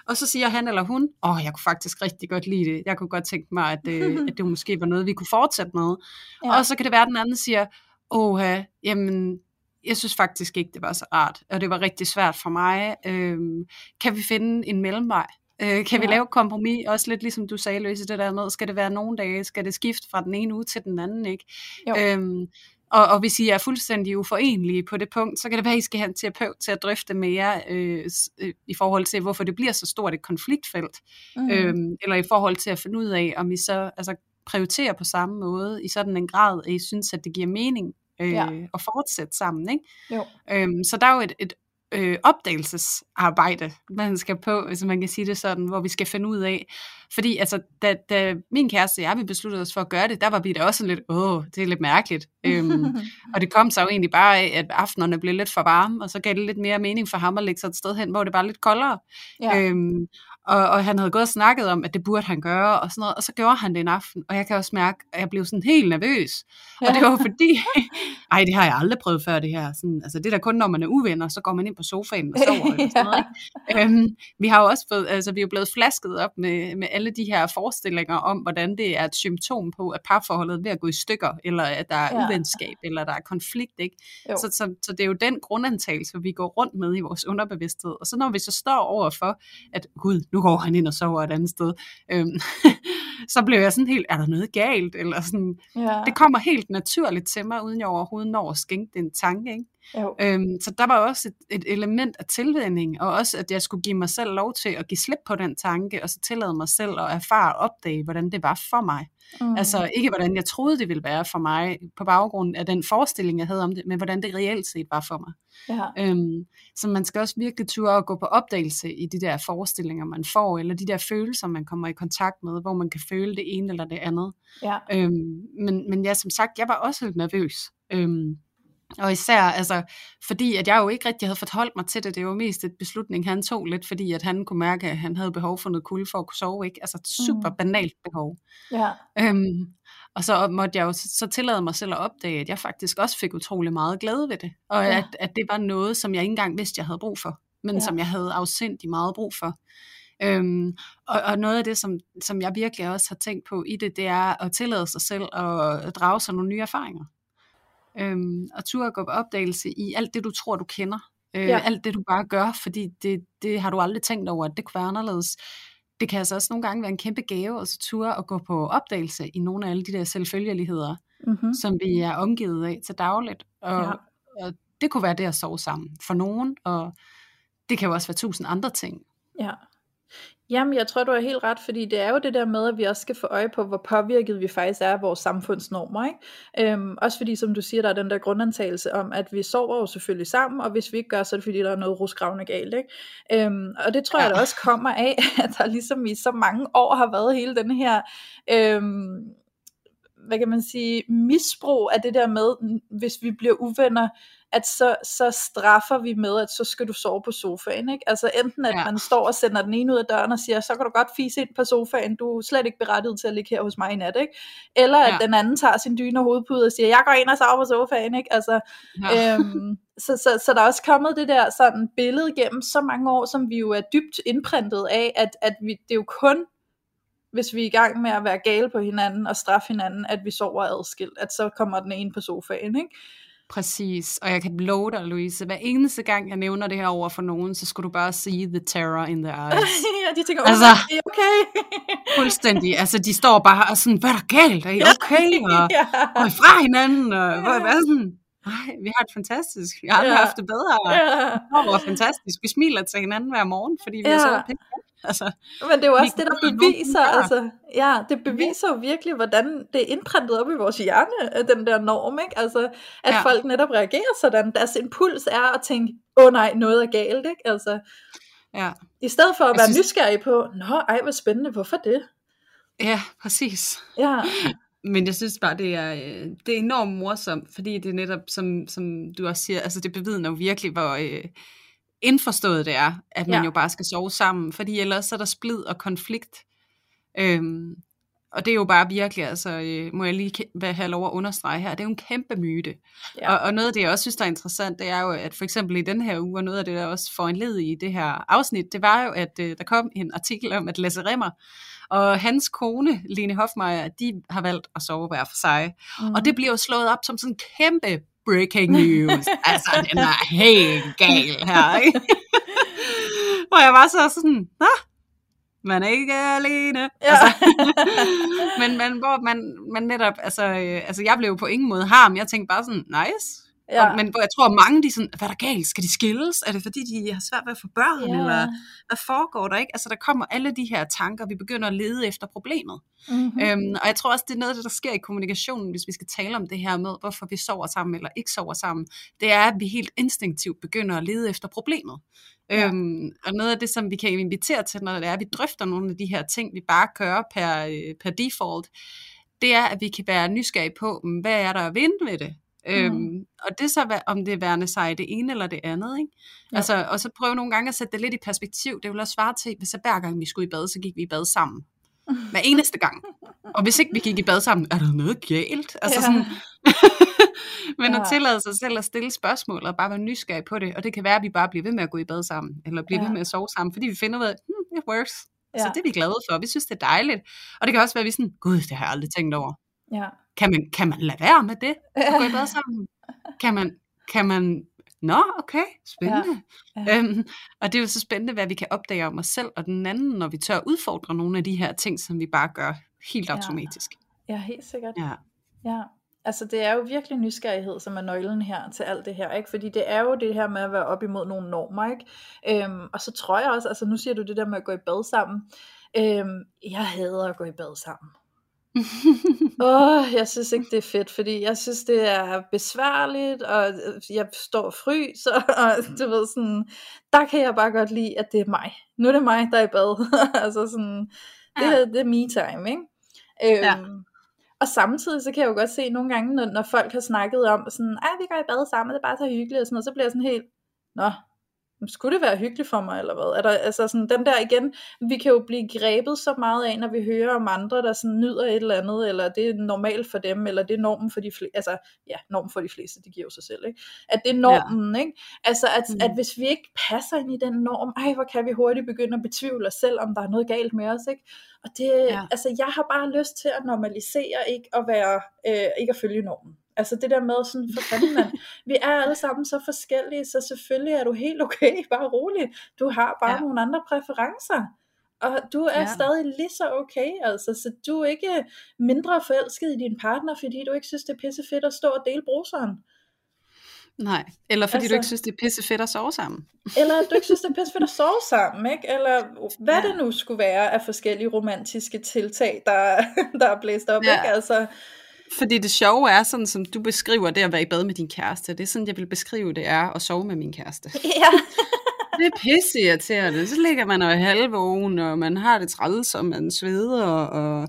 og så siger han eller hun, åh, oh, jeg kunne faktisk rigtig godt lide det, jeg kunne godt tænke mig, at, øh, at det måske var noget, vi kunne fortsætte med. Ja. Og så kan det være, at den anden siger, åh, jamen, jeg synes faktisk ikke, det var så rart, og det var rigtig svært for mig. Øh, kan vi finde en mellemvej? Øh, kan vi ja. lave kompromis, også lidt ligesom du sagde, Løse, det der med, skal det være nogle dage, skal det skifte fra den ene uge til den anden, ikke? Øhm, og, og hvis I er fuldstændig uforenelige på det punkt, så kan det være, at I skal have en terapeut til at drøfte mere øh, øh, i forhold til, hvorfor det bliver så stort et konfliktfelt, mm. øhm, eller i forhold til at finde ud af, om I så altså, prioriterer på samme måde, i sådan en grad, at I synes, at det giver mening øh, ja. at fortsætte sammen. Ikke? Jo. Øhm, så der er jo et, et øh, opdagelsesarbejde, man skal på, hvis man kan sige det sådan, hvor vi skal finde ud af. Fordi altså, da, da min kæreste og jeg, vi besluttede os for at gøre det, der var vi da også lidt, åh, det er lidt mærkeligt. øhm, og det kom så jo egentlig bare af, at aftenerne blev lidt for varme, og så gav det lidt mere mening for ham at lægge sig et sted hen, hvor det var lidt koldere. Ja. Øhm, og, og han havde gået og snakket om, at det burde han gøre, og sådan noget, og så gjorde han det en aften, og jeg kan også mærke, at jeg blev sådan helt nervøs. Ja. Og det var fordi, ej, det har jeg aldrig prøvet før, det her. Sådan, altså, det er da kun, når man er uvenner, så går man ind på sofaen og sover. Eller sådan noget, ikke? Øhm, vi har jo også fået, altså, vi er jo blevet flasket op med, med alle de her forestillinger om, hvordan det er et symptom på, at parforholdet er ved at gå i stykker, eller at der er ja. uvenskab, eller der er konflikt, ikke? Så, så, så det er jo den grundantagelse, vi går rundt med i vores underbevidsthed. Og så når vi så står over for, at gud, nu går han ind og sover et andet sted. Øhm, så blev jeg sådan helt, er der noget galt? Eller sådan, ja. Det kommer helt naturligt til mig, uden jeg overhovedet når at skænke den tanke. Ikke? Øhm, så der var også et, et element af tilvænding, og også at jeg skulle give mig selv lov til at give slip på den tanke, og så tillade mig selv at erfare og opdage, hvordan det var for mig. Mm. Altså ikke hvordan jeg troede, det ville være for mig, på baggrund af den forestilling, jeg havde om det, men hvordan det reelt set var for mig. Ja. Øhm, så man skal også virkelig ture at gå på opdagelse i de der forestillinger, man får, eller de der følelser, man kommer i kontakt med, hvor man kan føle det ene eller det andet. Ja. Øhm, men, men ja, som sagt, jeg var også lidt nervøs. Øhm, Og især, altså, fordi at jeg jo ikke rigtig havde forholdt mig til det, det var mest et beslutning, han tog lidt, fordi at han kunne mærke, at han havde behov for noget kulde for at kunne sove, ikke? Altså et super mm. banalt behov.
Ja.
Øhm, og så måtte jeg jo så tillade mig selv at opdage, at jeg faktisk også fik utrolig meget glæde ved det. Og ja. at, at det var noget, som jeg ikke engang vidste, jeg havde brug for, men ja. som jeg havde afsindig meget brug for. Øhm, og, og noget af det, som, som jeg virkelig også har tænkt på i det, det er at tillade sig selv at drage sig nogle nye erfaringer. Øhm, og turde gå på opdagelse i alt det, du tror, du kender. Øh, ja. Alt det, du bare gør, fordi det, det har du aldrig tænkt over, at det kunne være anderledes. Det kan altså også nogle gange være en kæmpe gave, og så ture at gå på opdagelse i nogle af alle de der selvfølgeligheder, mm-hmm. som vi er omgivet af til dagligt. Og, ja. og det kunne være det at sove sammen for nogen, og det kan jo også være tusind andre ting.
Ja. Jamen, jeg tror, du har helt ret, fordi det er jo det der med, at vi også skal få øje på, hvor påvirket vi faktisk er af vores samfundsnormer. Ikke? Øhm, også fordi, som du siger, der er den der grundantagelse om, at vi sover jo selvfølgelig sammen, og hvis vi ikke gør, så er det fordi, der er noget rusgravende galt. Ikke? Øhm, og det tror ja. jeg da også kommer af, at der ligesom i så mange år har været hele den her... Øhm, hvad kan man sige, misbrug af det der med, hvis vi bliver uvenner, at så, så straffer vi med, at så skal du sove på sofaen. Ikke? Altså enten at ja. man står og sender den ene ud af døren og siger, så kan du godt fise ind på sofaen, du er slet ikke berettiget til at ligge her hos mig i nat. Ikke? Eller ja. at den anden tager sin dyne og hovedpude og siger, jeg går ind og sover på sofaen. Ikke? Altså, ja. øhm, så, så, så der er også kommet det der sådan billede gennem så mange år, som vi jo er dybt indprintet af, at, at vi, det er jo kun hvis vi er i gang med at være gale på hinanden og straffe hinanden, at vi sover adskilt, at så kommer den ene på sofaen, ikke?
Præcis, og jeg kan love dig, Louise, hver eneste gang, jeg nævner det her over for nogen, så skulle du bare sige the terror in the eyes.
ja, de tænker, oh, altså, er okay?
fuldstændig, altså de står bare og sådan, hvad er der galt, er I okay? Og ja. I fra hinanden? Og, ja. hvad, hvad sådan, nej, vi har det fantastisk, vi har aldrig ja. haft det bedre. Ja. Det var fantastisk, vi smiler til hinanden hver morgen, fordi vi ja. er så pænt
Altså, Men det er jo også det, der beviser, altså, ja, det beviser jo virkelig, hvordan det er indprintet op i vores hjerne, den der norm, ikke? Altså, at ja. folk netop reagerer sådan. Deres impuls er at tænke, åh oh, nej, noget er galt, ikke? Altså, ja. I stedet for at være synes... nysgerrig på, nå, ej, hvor spændende, hvorfor det?
Ja, præcis.
Ja.
Men jeg synes bare, det er, øh, det er enormt morsomt, fordi det er netop, som, som du også siger, altså det bevidner jo virkelig, hvor, øh, indforstået det er, at man ja. jo bare skal sove sammen, fordi ellers er der splid og konflikt. Øhm, og det er jo bare virkelig, altså, øh, må jeg lige have lov at understrege her, det er jo en kæmpe myte. Ja. Og, og noget af det, jeg også synes, der er interessant, det er jo, at for eksempel i den her uge, og noget af det, der også får en led i det her afsnit, det var jo, at øh, der kom en artikel om, at Lasse Remmer og hans kone, Lene Hofmeier, de har valgt at sove hver for sig. Mm. Og det bliver jo slået op som sådan en kæmpe breaking news. altså, den er helt gal her, ikke? Hvor jeg var så sådan, Nå, man er ikke alene. Ja. Altså, men, men hvor man, man netop, altså, øh, altså jeg blev på ingen måde harm. Jeg tænkte bare sådan, nice, Ja. Og, men hvor jeg tror, mange de sådan, hvad er der galt? Skal de skilles? Er det fordi, de har svært ved at få børn? Ja. Eller hvad foregår der ikke? Altså der kommer alle de her tanker, vi begynder at lede efter problemet. Mm-hmm. Øhm, og jeg tror også, det er noget af det, der sker i kommunikationen, hvis vi skal tale om det her med, hvorfor vi sover sammen eller ikke sover sammen. Det er, at vi helt instinktivt begynder at lede efter problemet. Ja. Øhm, og noget af det, som vi kan invitere til, når det er, at vi drøfter nogle af de her ting, vi bare kører per, øh, per default, det er, at vi kan være nysgerrige på, hvad er der at vinde ved det? Øhm, mm. Og det er så, om det er værende sig det ene eller det andet. Ikke? Ja. Altså, og så prøve nogle gange at sætte det lidt i perspektiv. Det vil også svare til, hvis hver gang vi skulle i bad, så gik vi i bad sammen. Hver eneste gang. Og hvis ikke vi gik i bad sammen, er der noget galt? Altså ja. sådan, Men ja. at tillade sig selv at stille spørgsmål og bare være nysgerrig på det. Og det kan være, at vi bare bliver ved med at gå i bad sammen, eller bliver ja. ved med at sove sammen, fordi vi finder ud af, hmm, it works. Ja. Så det er vi glade for. Vi synes, det er dejligt. Og det kan også være, at vi sådan, gud, det har jeg aldrig tænkt over.
Ja.
Kan man, kan man lade være med det? At gå i bad sammen? Kan man, kan man Nå, okay, spændende. Ja, ja. Øhm, og det er jo så spændende, hvad vi kan opdage om os selv og den anden, når vi tør udfordre nogle af de her ting, som vi bare gør helt automatisk.
Ja, ja helt sikkert.
Ja.
ja. Altså det er jo virkelig nysgerrighed, som er nøglen her til alt det her, ikke? Fordi det er jo det her med at være op imod nogle normer, ikke? Øhm, og så tror jeg også, altså nu siger du det der med at gå i bad sammen. Øhm, jeg hader at gå i bad sammen. Åh, oh, jeg synes ikke, det er fedt, fordi jeg synes, det er besværligt, og jeg står og fryser, og du ved sådan, der kan jeg bare godt lide, at det er mig. Nu er det mig, der er i bad. altså sådan, det, ja. det er me time, ikke? Øhm, ja. Og samtidig så kan jeg jo godt se nogle gange, når, når folk har snakket om sådan, ej, vi går i bad sammen, det er bare så hyggeligt og sådan noget, så bliver jeg sådan helt, nå, skulle det være hyggeligt for mig, eller hvad? Er der, altså sådan, den der igen, vi kan jo blive grebet så meget af, når vi hører om andre, der sådan nyder et eller andet, eller det er normalt for dem, eller det er normen for de fleste, altså, ja, normen for de fleste, det giver jo sig selv, ikke? At det er normen, ja. ikke? Altså, at, mm. at hvis vi ikke passer ind i den norm, ej, hvor kan vi hurtigt begynde at betvivle os selv, om der er noget galt med os, ikke? Og det, ja. altså, jeg har bare lyst til at normalisere, ikke at være, øh, ikke at følge normen. Altså det der med sådan, for fanden man, vi er alle sammen så forskellige, så selvfølgelig er du helt okay, bare rolig. Du har bare ja. nogle andre præferencer. Og du er ja. stadig lige så okay, altså, så du er ikke mindre forelsket i din partner, fordi du ikke synes, det er pisse fedt at stå og dele bruseren.
Nej, eller fordi altså, du ikke synes, det er pisse fedt at sove sammen.
Eller at du ikke synes, det er pisse fedt at sove sammen, ikke? Eller hvad ja. det nu skulle være af forskellige romantiske tiltag, der, der er blæst op, ja. ikke? Altså,
fordi det sjove er, sådan som du beskriver det at være i bad med din kæreste, det er sådan, jeg vil beskrive det er at sove med min kæreste.
Ja.
det er pisse irriterende. Så ligger man og halvvågen, og man har det træls, og man sveder, og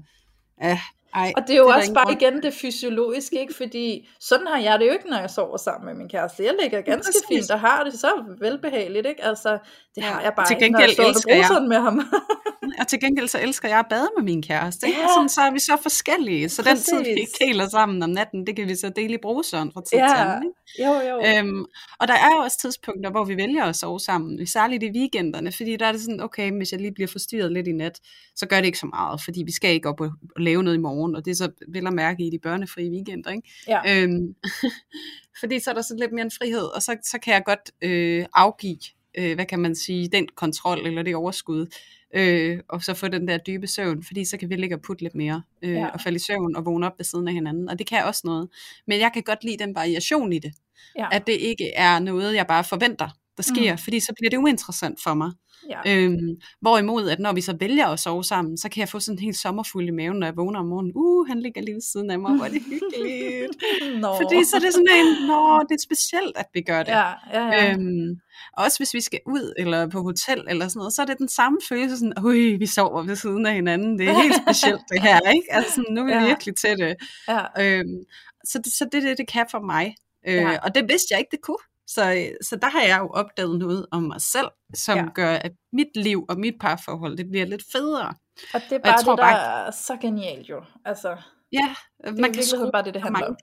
ja, ej,
og det er jo det også bare grund. igen det fysiologiske, ikke? fordi sådan har jeg det jo ikke, når jeg sover sammen med min kæreste. Jeg ligger ganske ja, fint og har det så velbehageligt. Ikke? Altså, det har jeg bare
til ikke, når jeg
sådan med ham.
og til gengæld så elsker jeg at bade med min kæreste. Ikke? Ja. Sådan, så er vi så forskellige. Så Præcis. den tid, vi ikke deler sammen om natten, det kan vi så dele i bruseren fra tid ja. til anden.
Ikke? Jo, jo.
Øhm, og der er jo også tidspunkter, hvor vi vælger at sove sammen, særligt i weekenderne, fordi der er det sådan, okay, hvis jeg lige bliver forstyrret lidt i nat, så gør det ikke så meget, fordi vi skal ikke op og, og lave noget i morgen, og det er så vel at mærke i de børnefrie weekender. Ikke?
Ja. Øhm,
fordi så er der så lidt mere en frihed, og så, så kan jeg godt øh, afgive, øh, hvad kan man sige, den kontrol eller det overskud, øh, og så få den der dybe søvn, fordi så kan vi ligge og putte lidt mere, øh, ja. og falde i søvn og vågne op ved siden af hinanden, og det kan også noget. Men jeg kan godt lide den variation i det, ja. at det ikke er noget, jeg bare forventer, der sker, mm. fordi så bliver det uinteressant for mig. Ja. Øhm, hvorimod, at når vi så vælger at sove sammen, så kan jeg få sådan en helt sommerfuld i maven, når jeg vågner om morgenen. Uh, han ligger lige ved siden af mig, hvor er det hyggeligt. nå. Fordi så er det sådan en, nå, det er specielt, at vi gør det.
Ja, ja, ja.
Øhm, også hvis vi skal ud, eller på hotel, eller sådan noget, så er det den samme følelse, sådan, ui, vi sover ved siden af hinanden. Det er helt specielt det her, ikke? Altså, sådan, nu er vi ja. virkelig til det.
Ja.
Øhm, så, det, så det det, det kan for mig. Øh, ja. Og det vidste jeg ikke, det kunne. Så, så der har jeg jo opdaget noget om mig selv, som ja. gør, at mit liv og mit parforhold, det bliver lidt federe.
Og det er bare det, der bare, er så genialt jo. Altså,
ja,
man det kan skrue bare det, det handler om.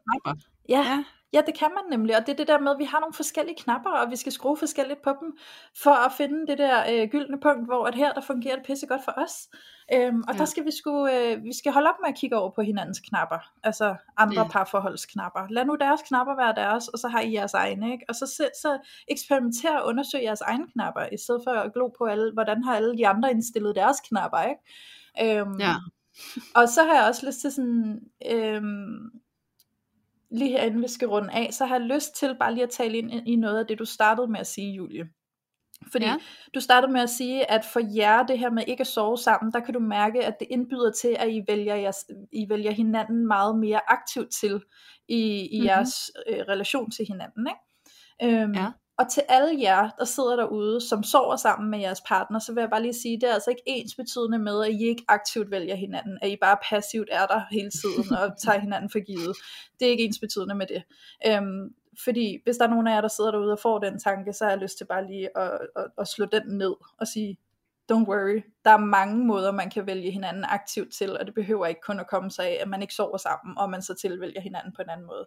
Ja, ja, Ja, det kan man nemlig, og det er det der med, at vi har nogle forskellige knapper, og vi skal skrue forskelligt på dem, for at finde det der øh, gyldne punkt, hvor at her, der fungerer det pisse godt for os. Øhm, og ja. der skal vi sgu, øh, vi skal holde op med at kigge over på hinandens knapper, altså andre ja. parforholdsknapper. Lad nu deres knapper være deres, og så har I jeres egne, ikke? Og så, så, så eksperimenter og undersøg jeres egne knapper, i stedet for at glo på, alle, hvordan har alle de andre indstillet deres knapper, ikke? Øhm,
ja.
og så har jeg også lyst til sådan, øhm, lige herinde, vi skal runde af, så har jeg lyst til bare lige at tale ind i noget af det, du startede med at sige, Julie. Fordi ja. du startede med at sige, at for jer, det her med ikke at sove sammen, der kan du mærke, at det indbyder til, at I vælger, jeres, I vælger hinanden meget mere aktivt til i, i mm-hmm. jeres øh, relation til hinanden. Ikke? Øhm, ja. Og til alle jer, der sidder derude, som sover sammen med jeres partner, så vil jeg bare lige sige, det er altså ikke ens betydende med, at I ikke aktivt vælger hinanden, at I bare passivt er der hele tiden og tager hinanden for givet. Det er ikke ens betydende med det. Øhm, fordi hvis der er nogen af jer, der sidder derude og får den tanke, så har jeg lyst til bare lige at, at, at slå den ned og sige, don't worry, der er mange måder, man kan vælge hinanden aktivt til, og det behøver ikke kun at komme sig af, at man ikke sover sammen, og man så tilvælger hinanden på en anden måde.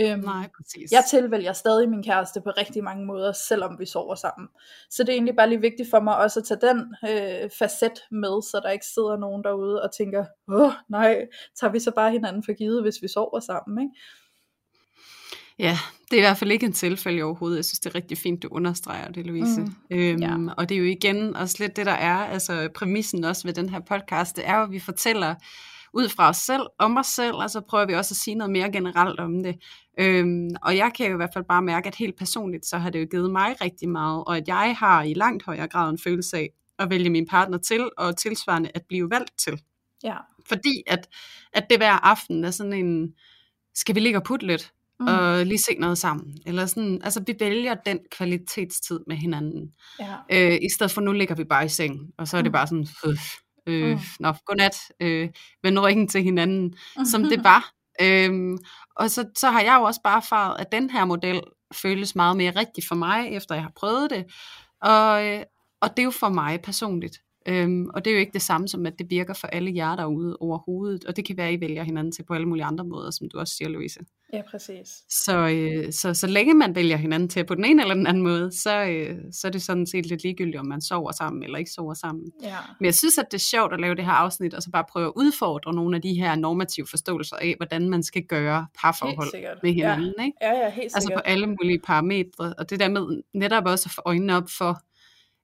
Øhm, Nej, præcis.
Jeg tilvælger stadig min kæreste på rigtig mange måder, selvom vi sover sammen. Så det er egentlig bare lige vigtigt for mig også at tage den øh, facet med, så der ikke sidder nogen derude og tænker, åh nej, tager vi så bare hinanden for givet, hvis vi sover sammen, ikke?
Ja, det er i hvert fald ikke en tilfælde overhovedet. Jeg synes, det er rigtig fint, du understreger det, Louise. Mm. Øhm, ja. Og det er jo igen også lidt det, der er, altså præmissen også ved den her podcast, det er jo, at vi fortæller ud fra os selv, om os selv, og så prøver vi også at sige noget mere generelt om det. Øhm, og jeg kan jo i hvert fald bare mærke, at helt personligt, så har det jo givet mig rigtig meget, og at jeg har i langt højere grad en følelse af at vælge min partner til, og tilsvarende at blive valgt til.
Ja.
Fordi at, at det hver aften er sådan en, skal vi ligge og putte lidt? Mm. og lige se noget sammen. Eller sådan, altså vi vælger den kvalitetstid med hinanden.
Ja.
Øh, I stedet for nu ligger vi bare i seng, og så er det mm. bare sådan, øh, øh,
Mm.
nå, godnat, øh, vend ryggen til hinanden, som det var. Øhm, og så, så har jeg jo også bare erfaret, at den her model føles meget mere rigtig for mig, efter jeg har prøvet det. Og, øh, og det er jo for mig personligt. Øhm, og det er jo ikke det samme som, at det virker for alle jer derude overhovedet. Og det kan være, at I vælger hinanden til på alle mulige andre måder, som du også siger, Louise.
Ja, præcis.
Så, øh, så, så længe man vælger hinanden til på den ene eller den anden måde, så, øh, så er det sådan set lidt ligegyldigt, om man sover sammen eller ikke sover sammen.
Ja.
Men jeg synes, at det er sjovt at lave det her afsnit, og så bare prøve at udfordre nogle af de her normative forståelser af, hvordan man skal gøre parforhold med hinanden. Ikke?
Ja, ja, helt
Altså
sikkert.
på alle mulige parametre. Og det der med netop også at få øjnene op for,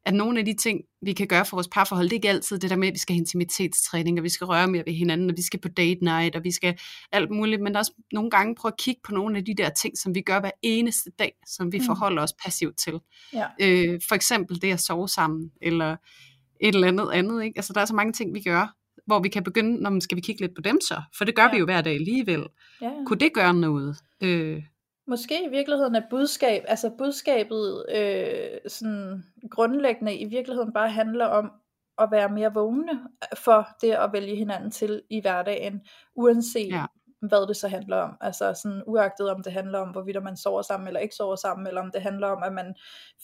at nogle af de ting, vi kan gøre for vores parforhold, det er ikke altid det der med, at vi skal have intimitetstræning, og vi skal røre mere ved hinanden, og vi skal på date night, og vi skal alt muligt, men også nogle gange prøve at kigge på nogle af de der ting, som vi gør hver eneste dag, som vi
Mm.
forholder os passivt til.
Ja.
Øh, for eksempel det at sove sammen, eller et eller andet andet. Ikke? Altså der er så mange ting, vi gør, hvor vi kan begynde, når man skal vi kigge lidt på dem så, for det gør
Ja.
vi jo hver dag alligevel.
Ja.
Kunne det gøre noget? Øh,
Måske i virkeligheden er budskab, altså budskabet øh, sådan grundlæggende i virkeligheden bare handler om at være mere vågne for det at vælge hinanden til i hverdagen, uanset
Ja.
hvad det så handler om. Altså sådan uagtet om det handler om, hvorvidt man sover sammen eller ikke sover sammen, eller om det handler om, at man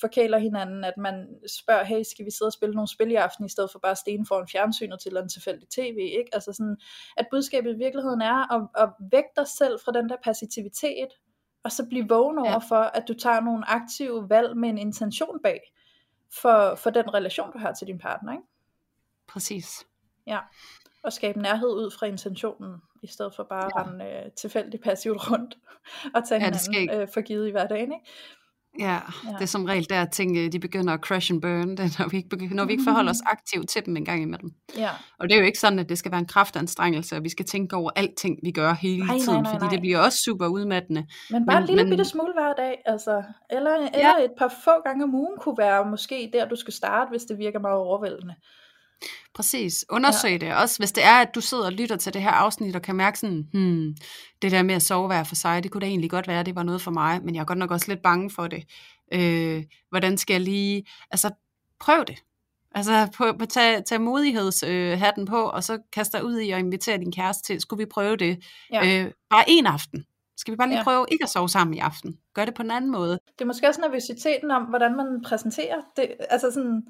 forkæler hinanden, at man spørger, hey, skal vi sidde og spille nogle spil i aften, i stedet for bare at stene foran fjernsynet til en tilfældig tv, ikke? Altså sådan, at budskabet i virkeligheden er at, at vække dig selv fra den der passivitet, og så blive vågen over
Ja.
for, at du tager nogle aktive valg med en intention bag, for, for den relation, du har til din partner, ikke?
præcis.
Ja. Og skabe nærhed ud fra intentionen, i stedet for bare
Ja.
at rende øh, tilfældigt passivt rundt, og tage
Ja, skal
hinanden øh, for givet i hverdagen, ikke?
Ja,
Ja.
det er som regel der, at ting øh, de begynder at crash and burn, det, når, vi ikke, begy- når vi ikke forholder os aktivt til dem en gang imellem.
Ja,
Og det er jo ikke sådan, at det skal være en kraftanstrengelse, og vi skal tænke over alting, vi gør hele
Nej, nej,
tiden,
nej,
fordi
nej.
det bliver også super udmattende.
men bare
Men-
en lille
men-
bitte smule hver dag, altså. Eller, eller et par få gange om ugen kunne være måske der, du skal starte, hvis det virker meget overvældende.
Præcis. Undersøg ja. det. Også hvis det er, at du sidder og lytter til det her afsnit, og kan mærke sådan, hmm, det der med at sove hver for sig, det kunne da egentlig godt være, det var noget for mig, men jeg er godt nok også lidt bange for det. Øh, hvordan skal jeg lige... Altså, prøv det. Altså, på, på, tag, tag modighedshatten øh, på, og så kast dig ud i at invitere din kæreste til, skulle vi prøve det?
Ja.
Øh, bare en aften. Skal vi bare lige
Ja.
prøve ikke at sove sammen i aften? Gør det på en anden måde.
Det er måske også nervøsiteten om, hvordan man præsenterer det. Altså sådan,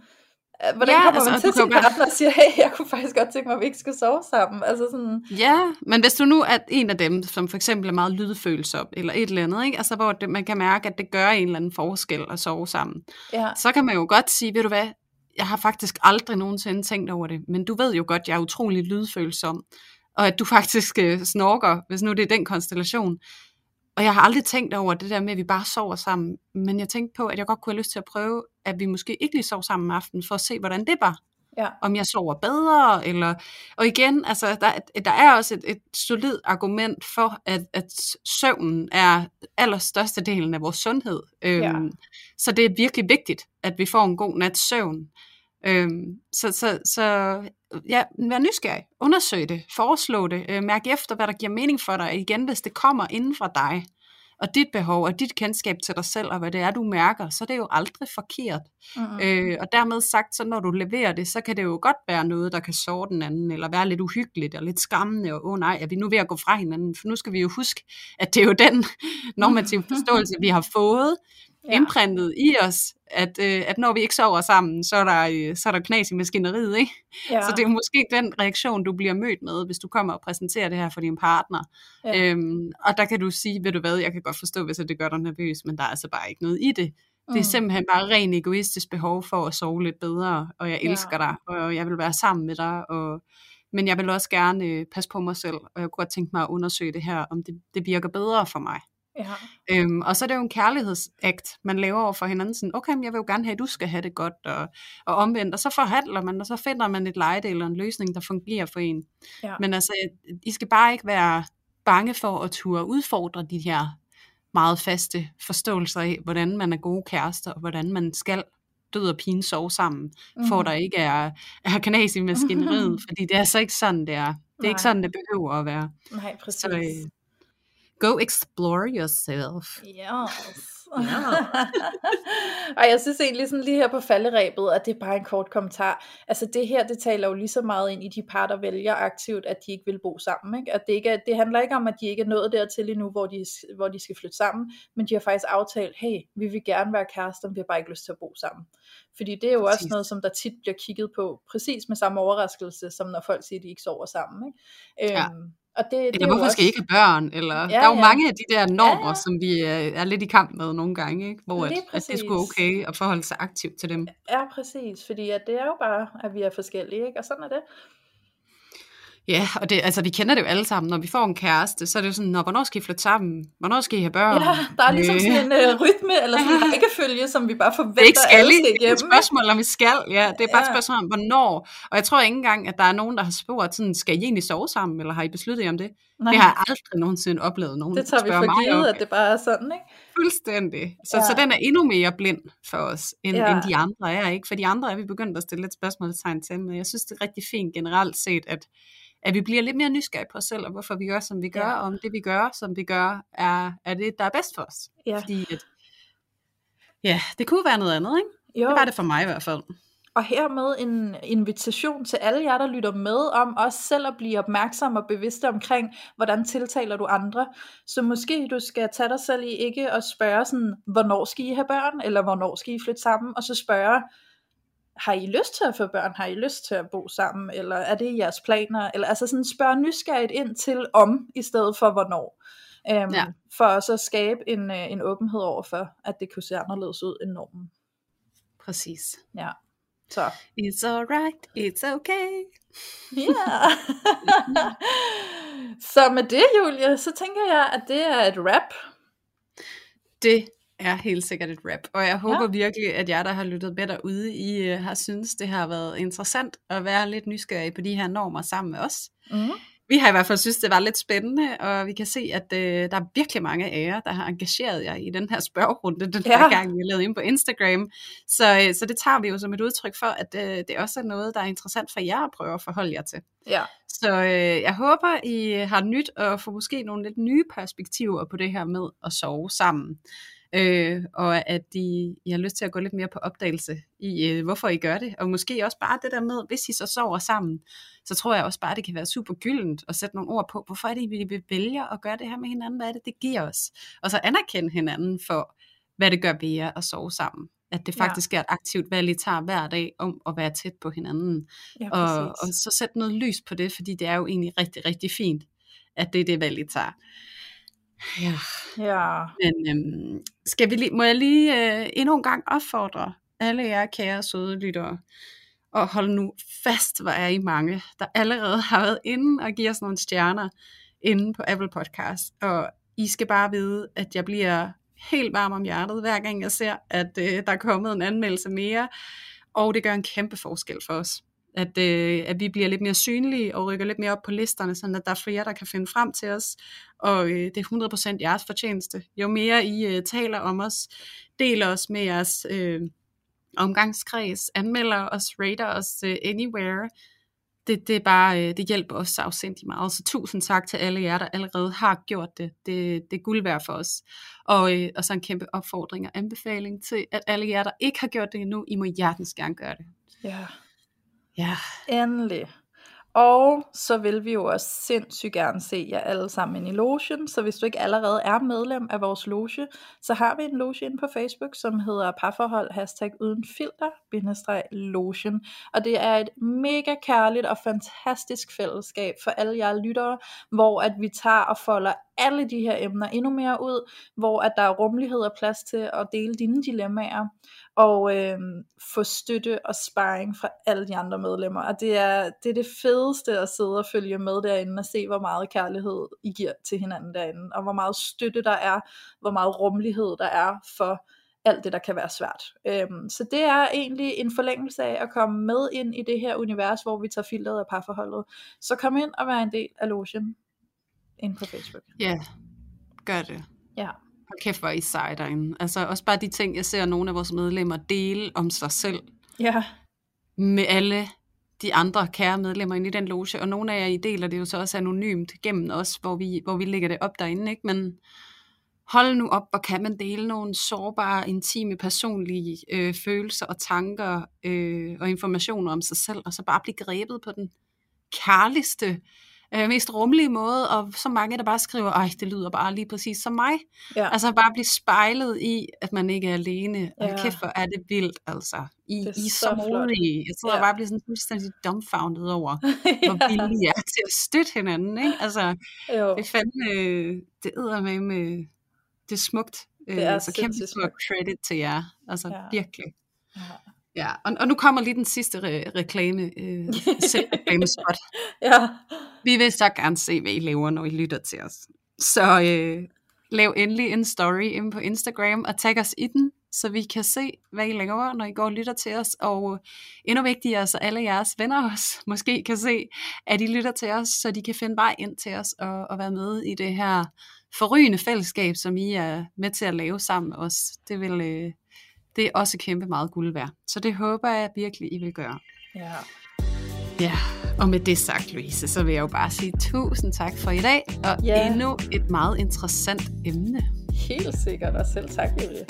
hvordan
Ja,
kommer
altså,
man
og
til sin
bare-
partner og siger, hey, jeg kunne faktisk godt tænke mig, at vi ikke skal sove sammen. Altså sådan,
Ja, men hvis du nu er en af dem, som for eksempel er meget lydfølsom, eller et eller andet, ikke? Altså, hvor det, man kan mærke, at det gør en eller anden forskel at sove sammen,
ja,
så kan man jo godt sige, ved du hvad, jeg har faktisk aldrig nogensinde tænkt over det, men du ved jo godt, jeg er utrolig lydfølsom, og at du faktisk øh, snorker, hvis nu det er den konstellation. Og jeg har aldrig tænkt over det der med, at vi bare sover sammen, men jeg tænkte på, at jeg godt kunne have lyst til at prøve, at vi måske ikke lige sov sammen om aftenen, for at se, hvordan det var
ja,
om jeg sover bedre, eller, og igen, altså, der, der er også et, et solidt argument for, at, at søvnen er allerstørste delen af vores sundhed. Øhm,
Ja.
Så det er virkelig vigtigt, at vi får en god nats søvn. Øhm, så, så, så ja, vær nysgerrig, undersøg det, foreslå det, øh, mærk efter, hvad der giver mening for dig, igen, hvis det kommer inden fra dig, og dit behov, og dit kendskab til dig selv, og hvad det er, du mærker, så er det jo aldrig forkert.
mm-hmm.
Øh, og dermed sagt, så når du leverer det, så kan det jo godt være noget, der kan såre den anden, eller være lidt uhyggeligt og lidt skræmmende, og åh oh, nej, er vi nu ved at gå fra hinanden? For nu skal vi jo huske, at det er jo den normative forståelse, vi har fået,
Ja.
indprintet i os, at, øh, at når vi ikke sover sammen, så er der, øh, så er der knas i maskineriet, ikke?
ja.
Så det er måske den reaktion, du bliver mødt med, hvis du kommer og præsenterer det her for din partner.
Ja.
Øhm, og der kan du sige, ved du hvad, jeg kan godt forstå, hvis det gør dig nervøs, men der er altså bare ikke noget i det. Det er
Mm.
simpelthen bare ren egoistisk behov for at sove lidt bedre, og jeg
Ja.
elsker dig, og jeg vil være sammen med dig, og, men jeg vil også gerne øh, passe på mig selv, og jeg kunne godt tænke mig at undersøge det her, om det, det virker bedre for mig.
Ja.
Øhm, og så er det jo en kærlighedsakt, man laver over for hinanden, sådan, okay, men jeg vil jo gerne have, at du skal have det godt, og, og omvendt, og så forhandler man, og så finder man et lejde eller en løsning, der fungerer for en.
Ja.
Men altså, I skal bare ikke være bange for at turde udfordre de her meget faste forståelser af, hvordan man er gode kærester, og hvordan man skal død og pine sove sammen, mm. for
Mhm.
der ikke er, er kanas i maskineriet, fordi det er så ikke sådan, det er. Det er
Nej.
ikke sådan, det behøver at være.
Nej, præcis.
Så, øh, Go explore yourself.
Yes. og jeg synes egentlig sådan lige her på falderæbet, at det er bare en kort kommentar. Altså det her, det taler jo lige så meget ind i de par, der vælger aktivt, at de ikke vil bo sammen. Ikke? At det, ikke er, det handler ikke om, at de ikke er nået dertil endnu, hvor de, hvor de skal flytte sammen, men de har faktisk aftalt, hey, vi vil gerne være kærester, vi har bare ikke lyst til at bo sammen. Fordi det er jo præcis. også noget, som der tit bliver kigget på, præcis med samme overraskelse, som når folk siger, at de ikke sover sammen. Ikke?
Ja. Og det, eller det hvorfor også... skal I ikke have børn? Eller, ja, der er jo ja. mange af de der normer, ja, ja. som vi er, er lidt i kamp med nogle gange, ikke? hvor at, at det skulle okay at forholde sig aktivt til dem.
Ja, præcis. Fordi at det er jo bare, at vi er forskellige, ikke? og sådan er det.
Ja, og det, altså, vi kender det jo alle sammen. Når vi får en kæreste, så er det jo sådan, Nå, hvornår skal I flytte sammen? Hvornår skal I have børn?
Ja, der er ligesom sådan en uh, rytme, eller sådan en rækkefølge, som vi bare forventer, det
ikke skal alle skal igennem. Det er et spørgsmål, om vi skal. Ja, det er bare ja. et spørgsmål om, hvornår. Og jeg tror ikke engang, at der er nogen, der har spurgt, sådan, skal I egentlig sove sammen, eller har I besluttet jer om det? Nej. Det har jeg aldrig nogensinde oplevet nogen,
Det tager vi for givet, at det bare er sådan, ikke?
Fuldstændig. Så, ja. så den er endnu mere blind for os, end, ja. end de andre er, ikke? For de andre er vi begyndt at stille lidt spørgsmålstegn til, men jeg synes, det er rigtig fint generelt set, at at vi bliver lidt mere nysgerrige på os selv, og hvorfor vi gør, som vi gør, ja. og om det, vi gør, som vi gør, er, er det, der er bedst for os. Ja. Fordi at, ja, det kunne være noget andet, ikke? Jo. Det var det for mig i hvert fald.
Og hermed en invitation til alle jer, der lytter med, om også selv at blive opmærksom og bevidste omkring, hvordan tiltaler du andre. Så måske du skal tage dig selv i ikke og spørge sådan, hvornår skal I have børn, eller hvornår skal I flytte sammen, og så spørge, har I lyst til at få børn? Har I lyst til at bo sammen? Eller er det jeres planer? Eller altså sådan spørg nysgerrigt ind til om, i stedet for hvornår. Øhm, ja. For også at skabe en, øh, en åbenhed over for, at det kunne se anderledes ud end normen.
Præcis.
Ja. Så.
It's alright, it's okay.
Ja. Yeah. så med det, Julia, så tænker jeg, at det er et rap.
Det er helt sikkert et rap. Og jeg håber ja. virkelig, at jer, der har lyttet med derude, I uh, har synes det har været interessant at være lidt nysgerrige på de her normer sammen med os. Mm. Vi har i hvert fald synes, det var lidt spændende, og vi kan se, at uh, der er virkelig mange af jer, der har engageret jer i den her spørgerunde, den her ja. gang, vi har lavet ind på Instagram. Så, uh, så det tager vi jo som et udtryk for, at uh, det også er noget, der er interessant for jer at prøve at forholde jer til.
Ja.
Så uh, jeg håber, I har nyt og får måske nogle lidt nye perspektiver på det her med at sove sammen øh, og at de, I har lyst til at gå lidt mere på opdagelse i, øh, hvorfor I gør det, og måske også bare det der med, hvis I så sover sammen, så tror jeg også bare, det kan være super gyldent at sætte nogle ord på, hvorfor er det, vi vil vælge at gøre det her med hinanden, hvad er det, det giver os, og så anerkende hinanden for, hvad det gør ved jer at sove sammen at det faktisk ja. er et aktivt valg, I tager hver dag om at være tæt på hinanden. Ja, og, og så sætte noget lys på det, fordi det er jo egentlig rigtig, rigtig fint, at det er det valg, I tager.
Ja. ja.
Men øhm, skal vi lige, må jeg lige øh, endnu en gang opfordre alle jer kære søde lyttere, og hold nu fast, hvor er I mange, der allerede har været inde og giver os nogle stjerner inde på Apple Podcast. Og I skal bare vide, at jeg bliver helt varm om hjertet, hver gang jeg ser, at øh, der er kommet en anmeldelse mere, og det gør en kæmpe forskel for os at, øh, at vi bliver lidt mere synlige og rykker lidt mere op på listerne, så at der er flere, der kan finde frem til os. Og øh, det er 100% jeres fortjeneste. Jo mere I øh, taler om os, deler os med jeres øh, omgangskreds, anmelder os, rater os øh, anywhere, det, det, er bare, øh, det hjælper os afsindig meget. Så tusind tak til alle jer, der allerede har gjort det. Det, det er guld værd for os. Og, øh, og så en kæmpe opfordring og anbefaling til, at alle jer, der ikke har gjort det endnu, I må hjertens gerne gøre det.
Ja.
Ja.
Endelig. Og så vil vi jo også sindssygt gerne se jer alle sammen i logen, så hvis du ikke allerede er medlem af vores loge, så har vi en loge inde på Facebook, som hedder parforhold hashtag uden filter, bindestreg logen. Og det er et mega kærligt og fantastisk fællesskab for alle jer lyttere, hvor at vi tager og folder alle de her emner endnu mere ud, hvor at der er rummelighed og plads til at dele dine dilemmaer, og øh, få støtte og sparring fra alle de andre medlemmer. Og det er, det er det fedeste at sidde og følge med derinde og se, hvor meget kærlighed I giver til hinanden derinde, og hvor meget støtte der er, hvor meget rummelighed der er for alt det, der kan være svært. Øhm, så det er egentlig en forlængelse af at komme med ind i det her univers, hvor vi tager filteret af parforholdet. Så kom ind og vær en del af logen ind på Facebook.
Ja, gør det.
Ja.
Og kæft, hvor I seje derinde. Altså også bare de ting, jeg ser nogle af vores medlemmer dele om sig selv.
Ja.
Med alle de andre kære medlemmer inde i den loge, og nogle af jer I deler det jo så også anonymt gennem os, hvor vi, hvor vi lægger det op derinde, ikke? men hold nu op, hvor kan man dele nogle sårbare, intime, personlige øh, følelser og tanker øh, og informationer om sig selv, og så bare blive grebet på den kærligste, øh, mest rummelige måde, og så mange, der bare skriver, ej, det lyder bare lige præcis som mig.
Ja.
Altså bare blive spejlet i, at man ikke er alene. Og
Ja.
kæft, hvor er det vildt, altså. I,
Det er
I
så
så modige. Jeg sidder
Ja.
ja. bare og bliver sådan fuldstændig dumbfounded over, hvor villige I er til at støtte hinanden, ikke? Altså,
jo.
det er fandme, øh, det æder med med, det er smukt.
Det er
Øh, så kæmpe stor credit til jer. Altså
Ja.
ja. virkelig.
Ja.
Ja, og, og nu kommer lige den sidste re- reklame, øh, selvreklamespot.
ja.
Vi vil så gerne se, hvad I laver, når I lytter til os. Så øh, lav endelig en story inde på Instagram og tag os i den, så vi kan se, hvad I laver, når I går og lytter til os. Og endnu vigtigere, så alle jeres venner også måske kan se, at I lytter til os, så de kan finde vej ind til os og, og være med i det her forrygende fællesskab, som I er med til at lave sammen med os. Det, vil, øh, det er også kæmpe meget guld værd. Så det håber jeg virkelig, I vil gøre.
ja.
Ja, og med det sagt, Louise, så vil jeg jo bare sige tusind tak for i dag, og Ja. endnu et meget interessant emne.
Helt sikkert, og selv tak, Julie.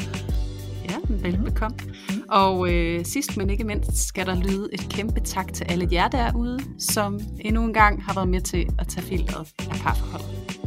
Ja, velbekomme. Mm. Og øh, sidst men ikke mindst skal der lyde et kæmpe tak til alle jer derude, som endnu en gang har været med til at tage filteret af parforholdet.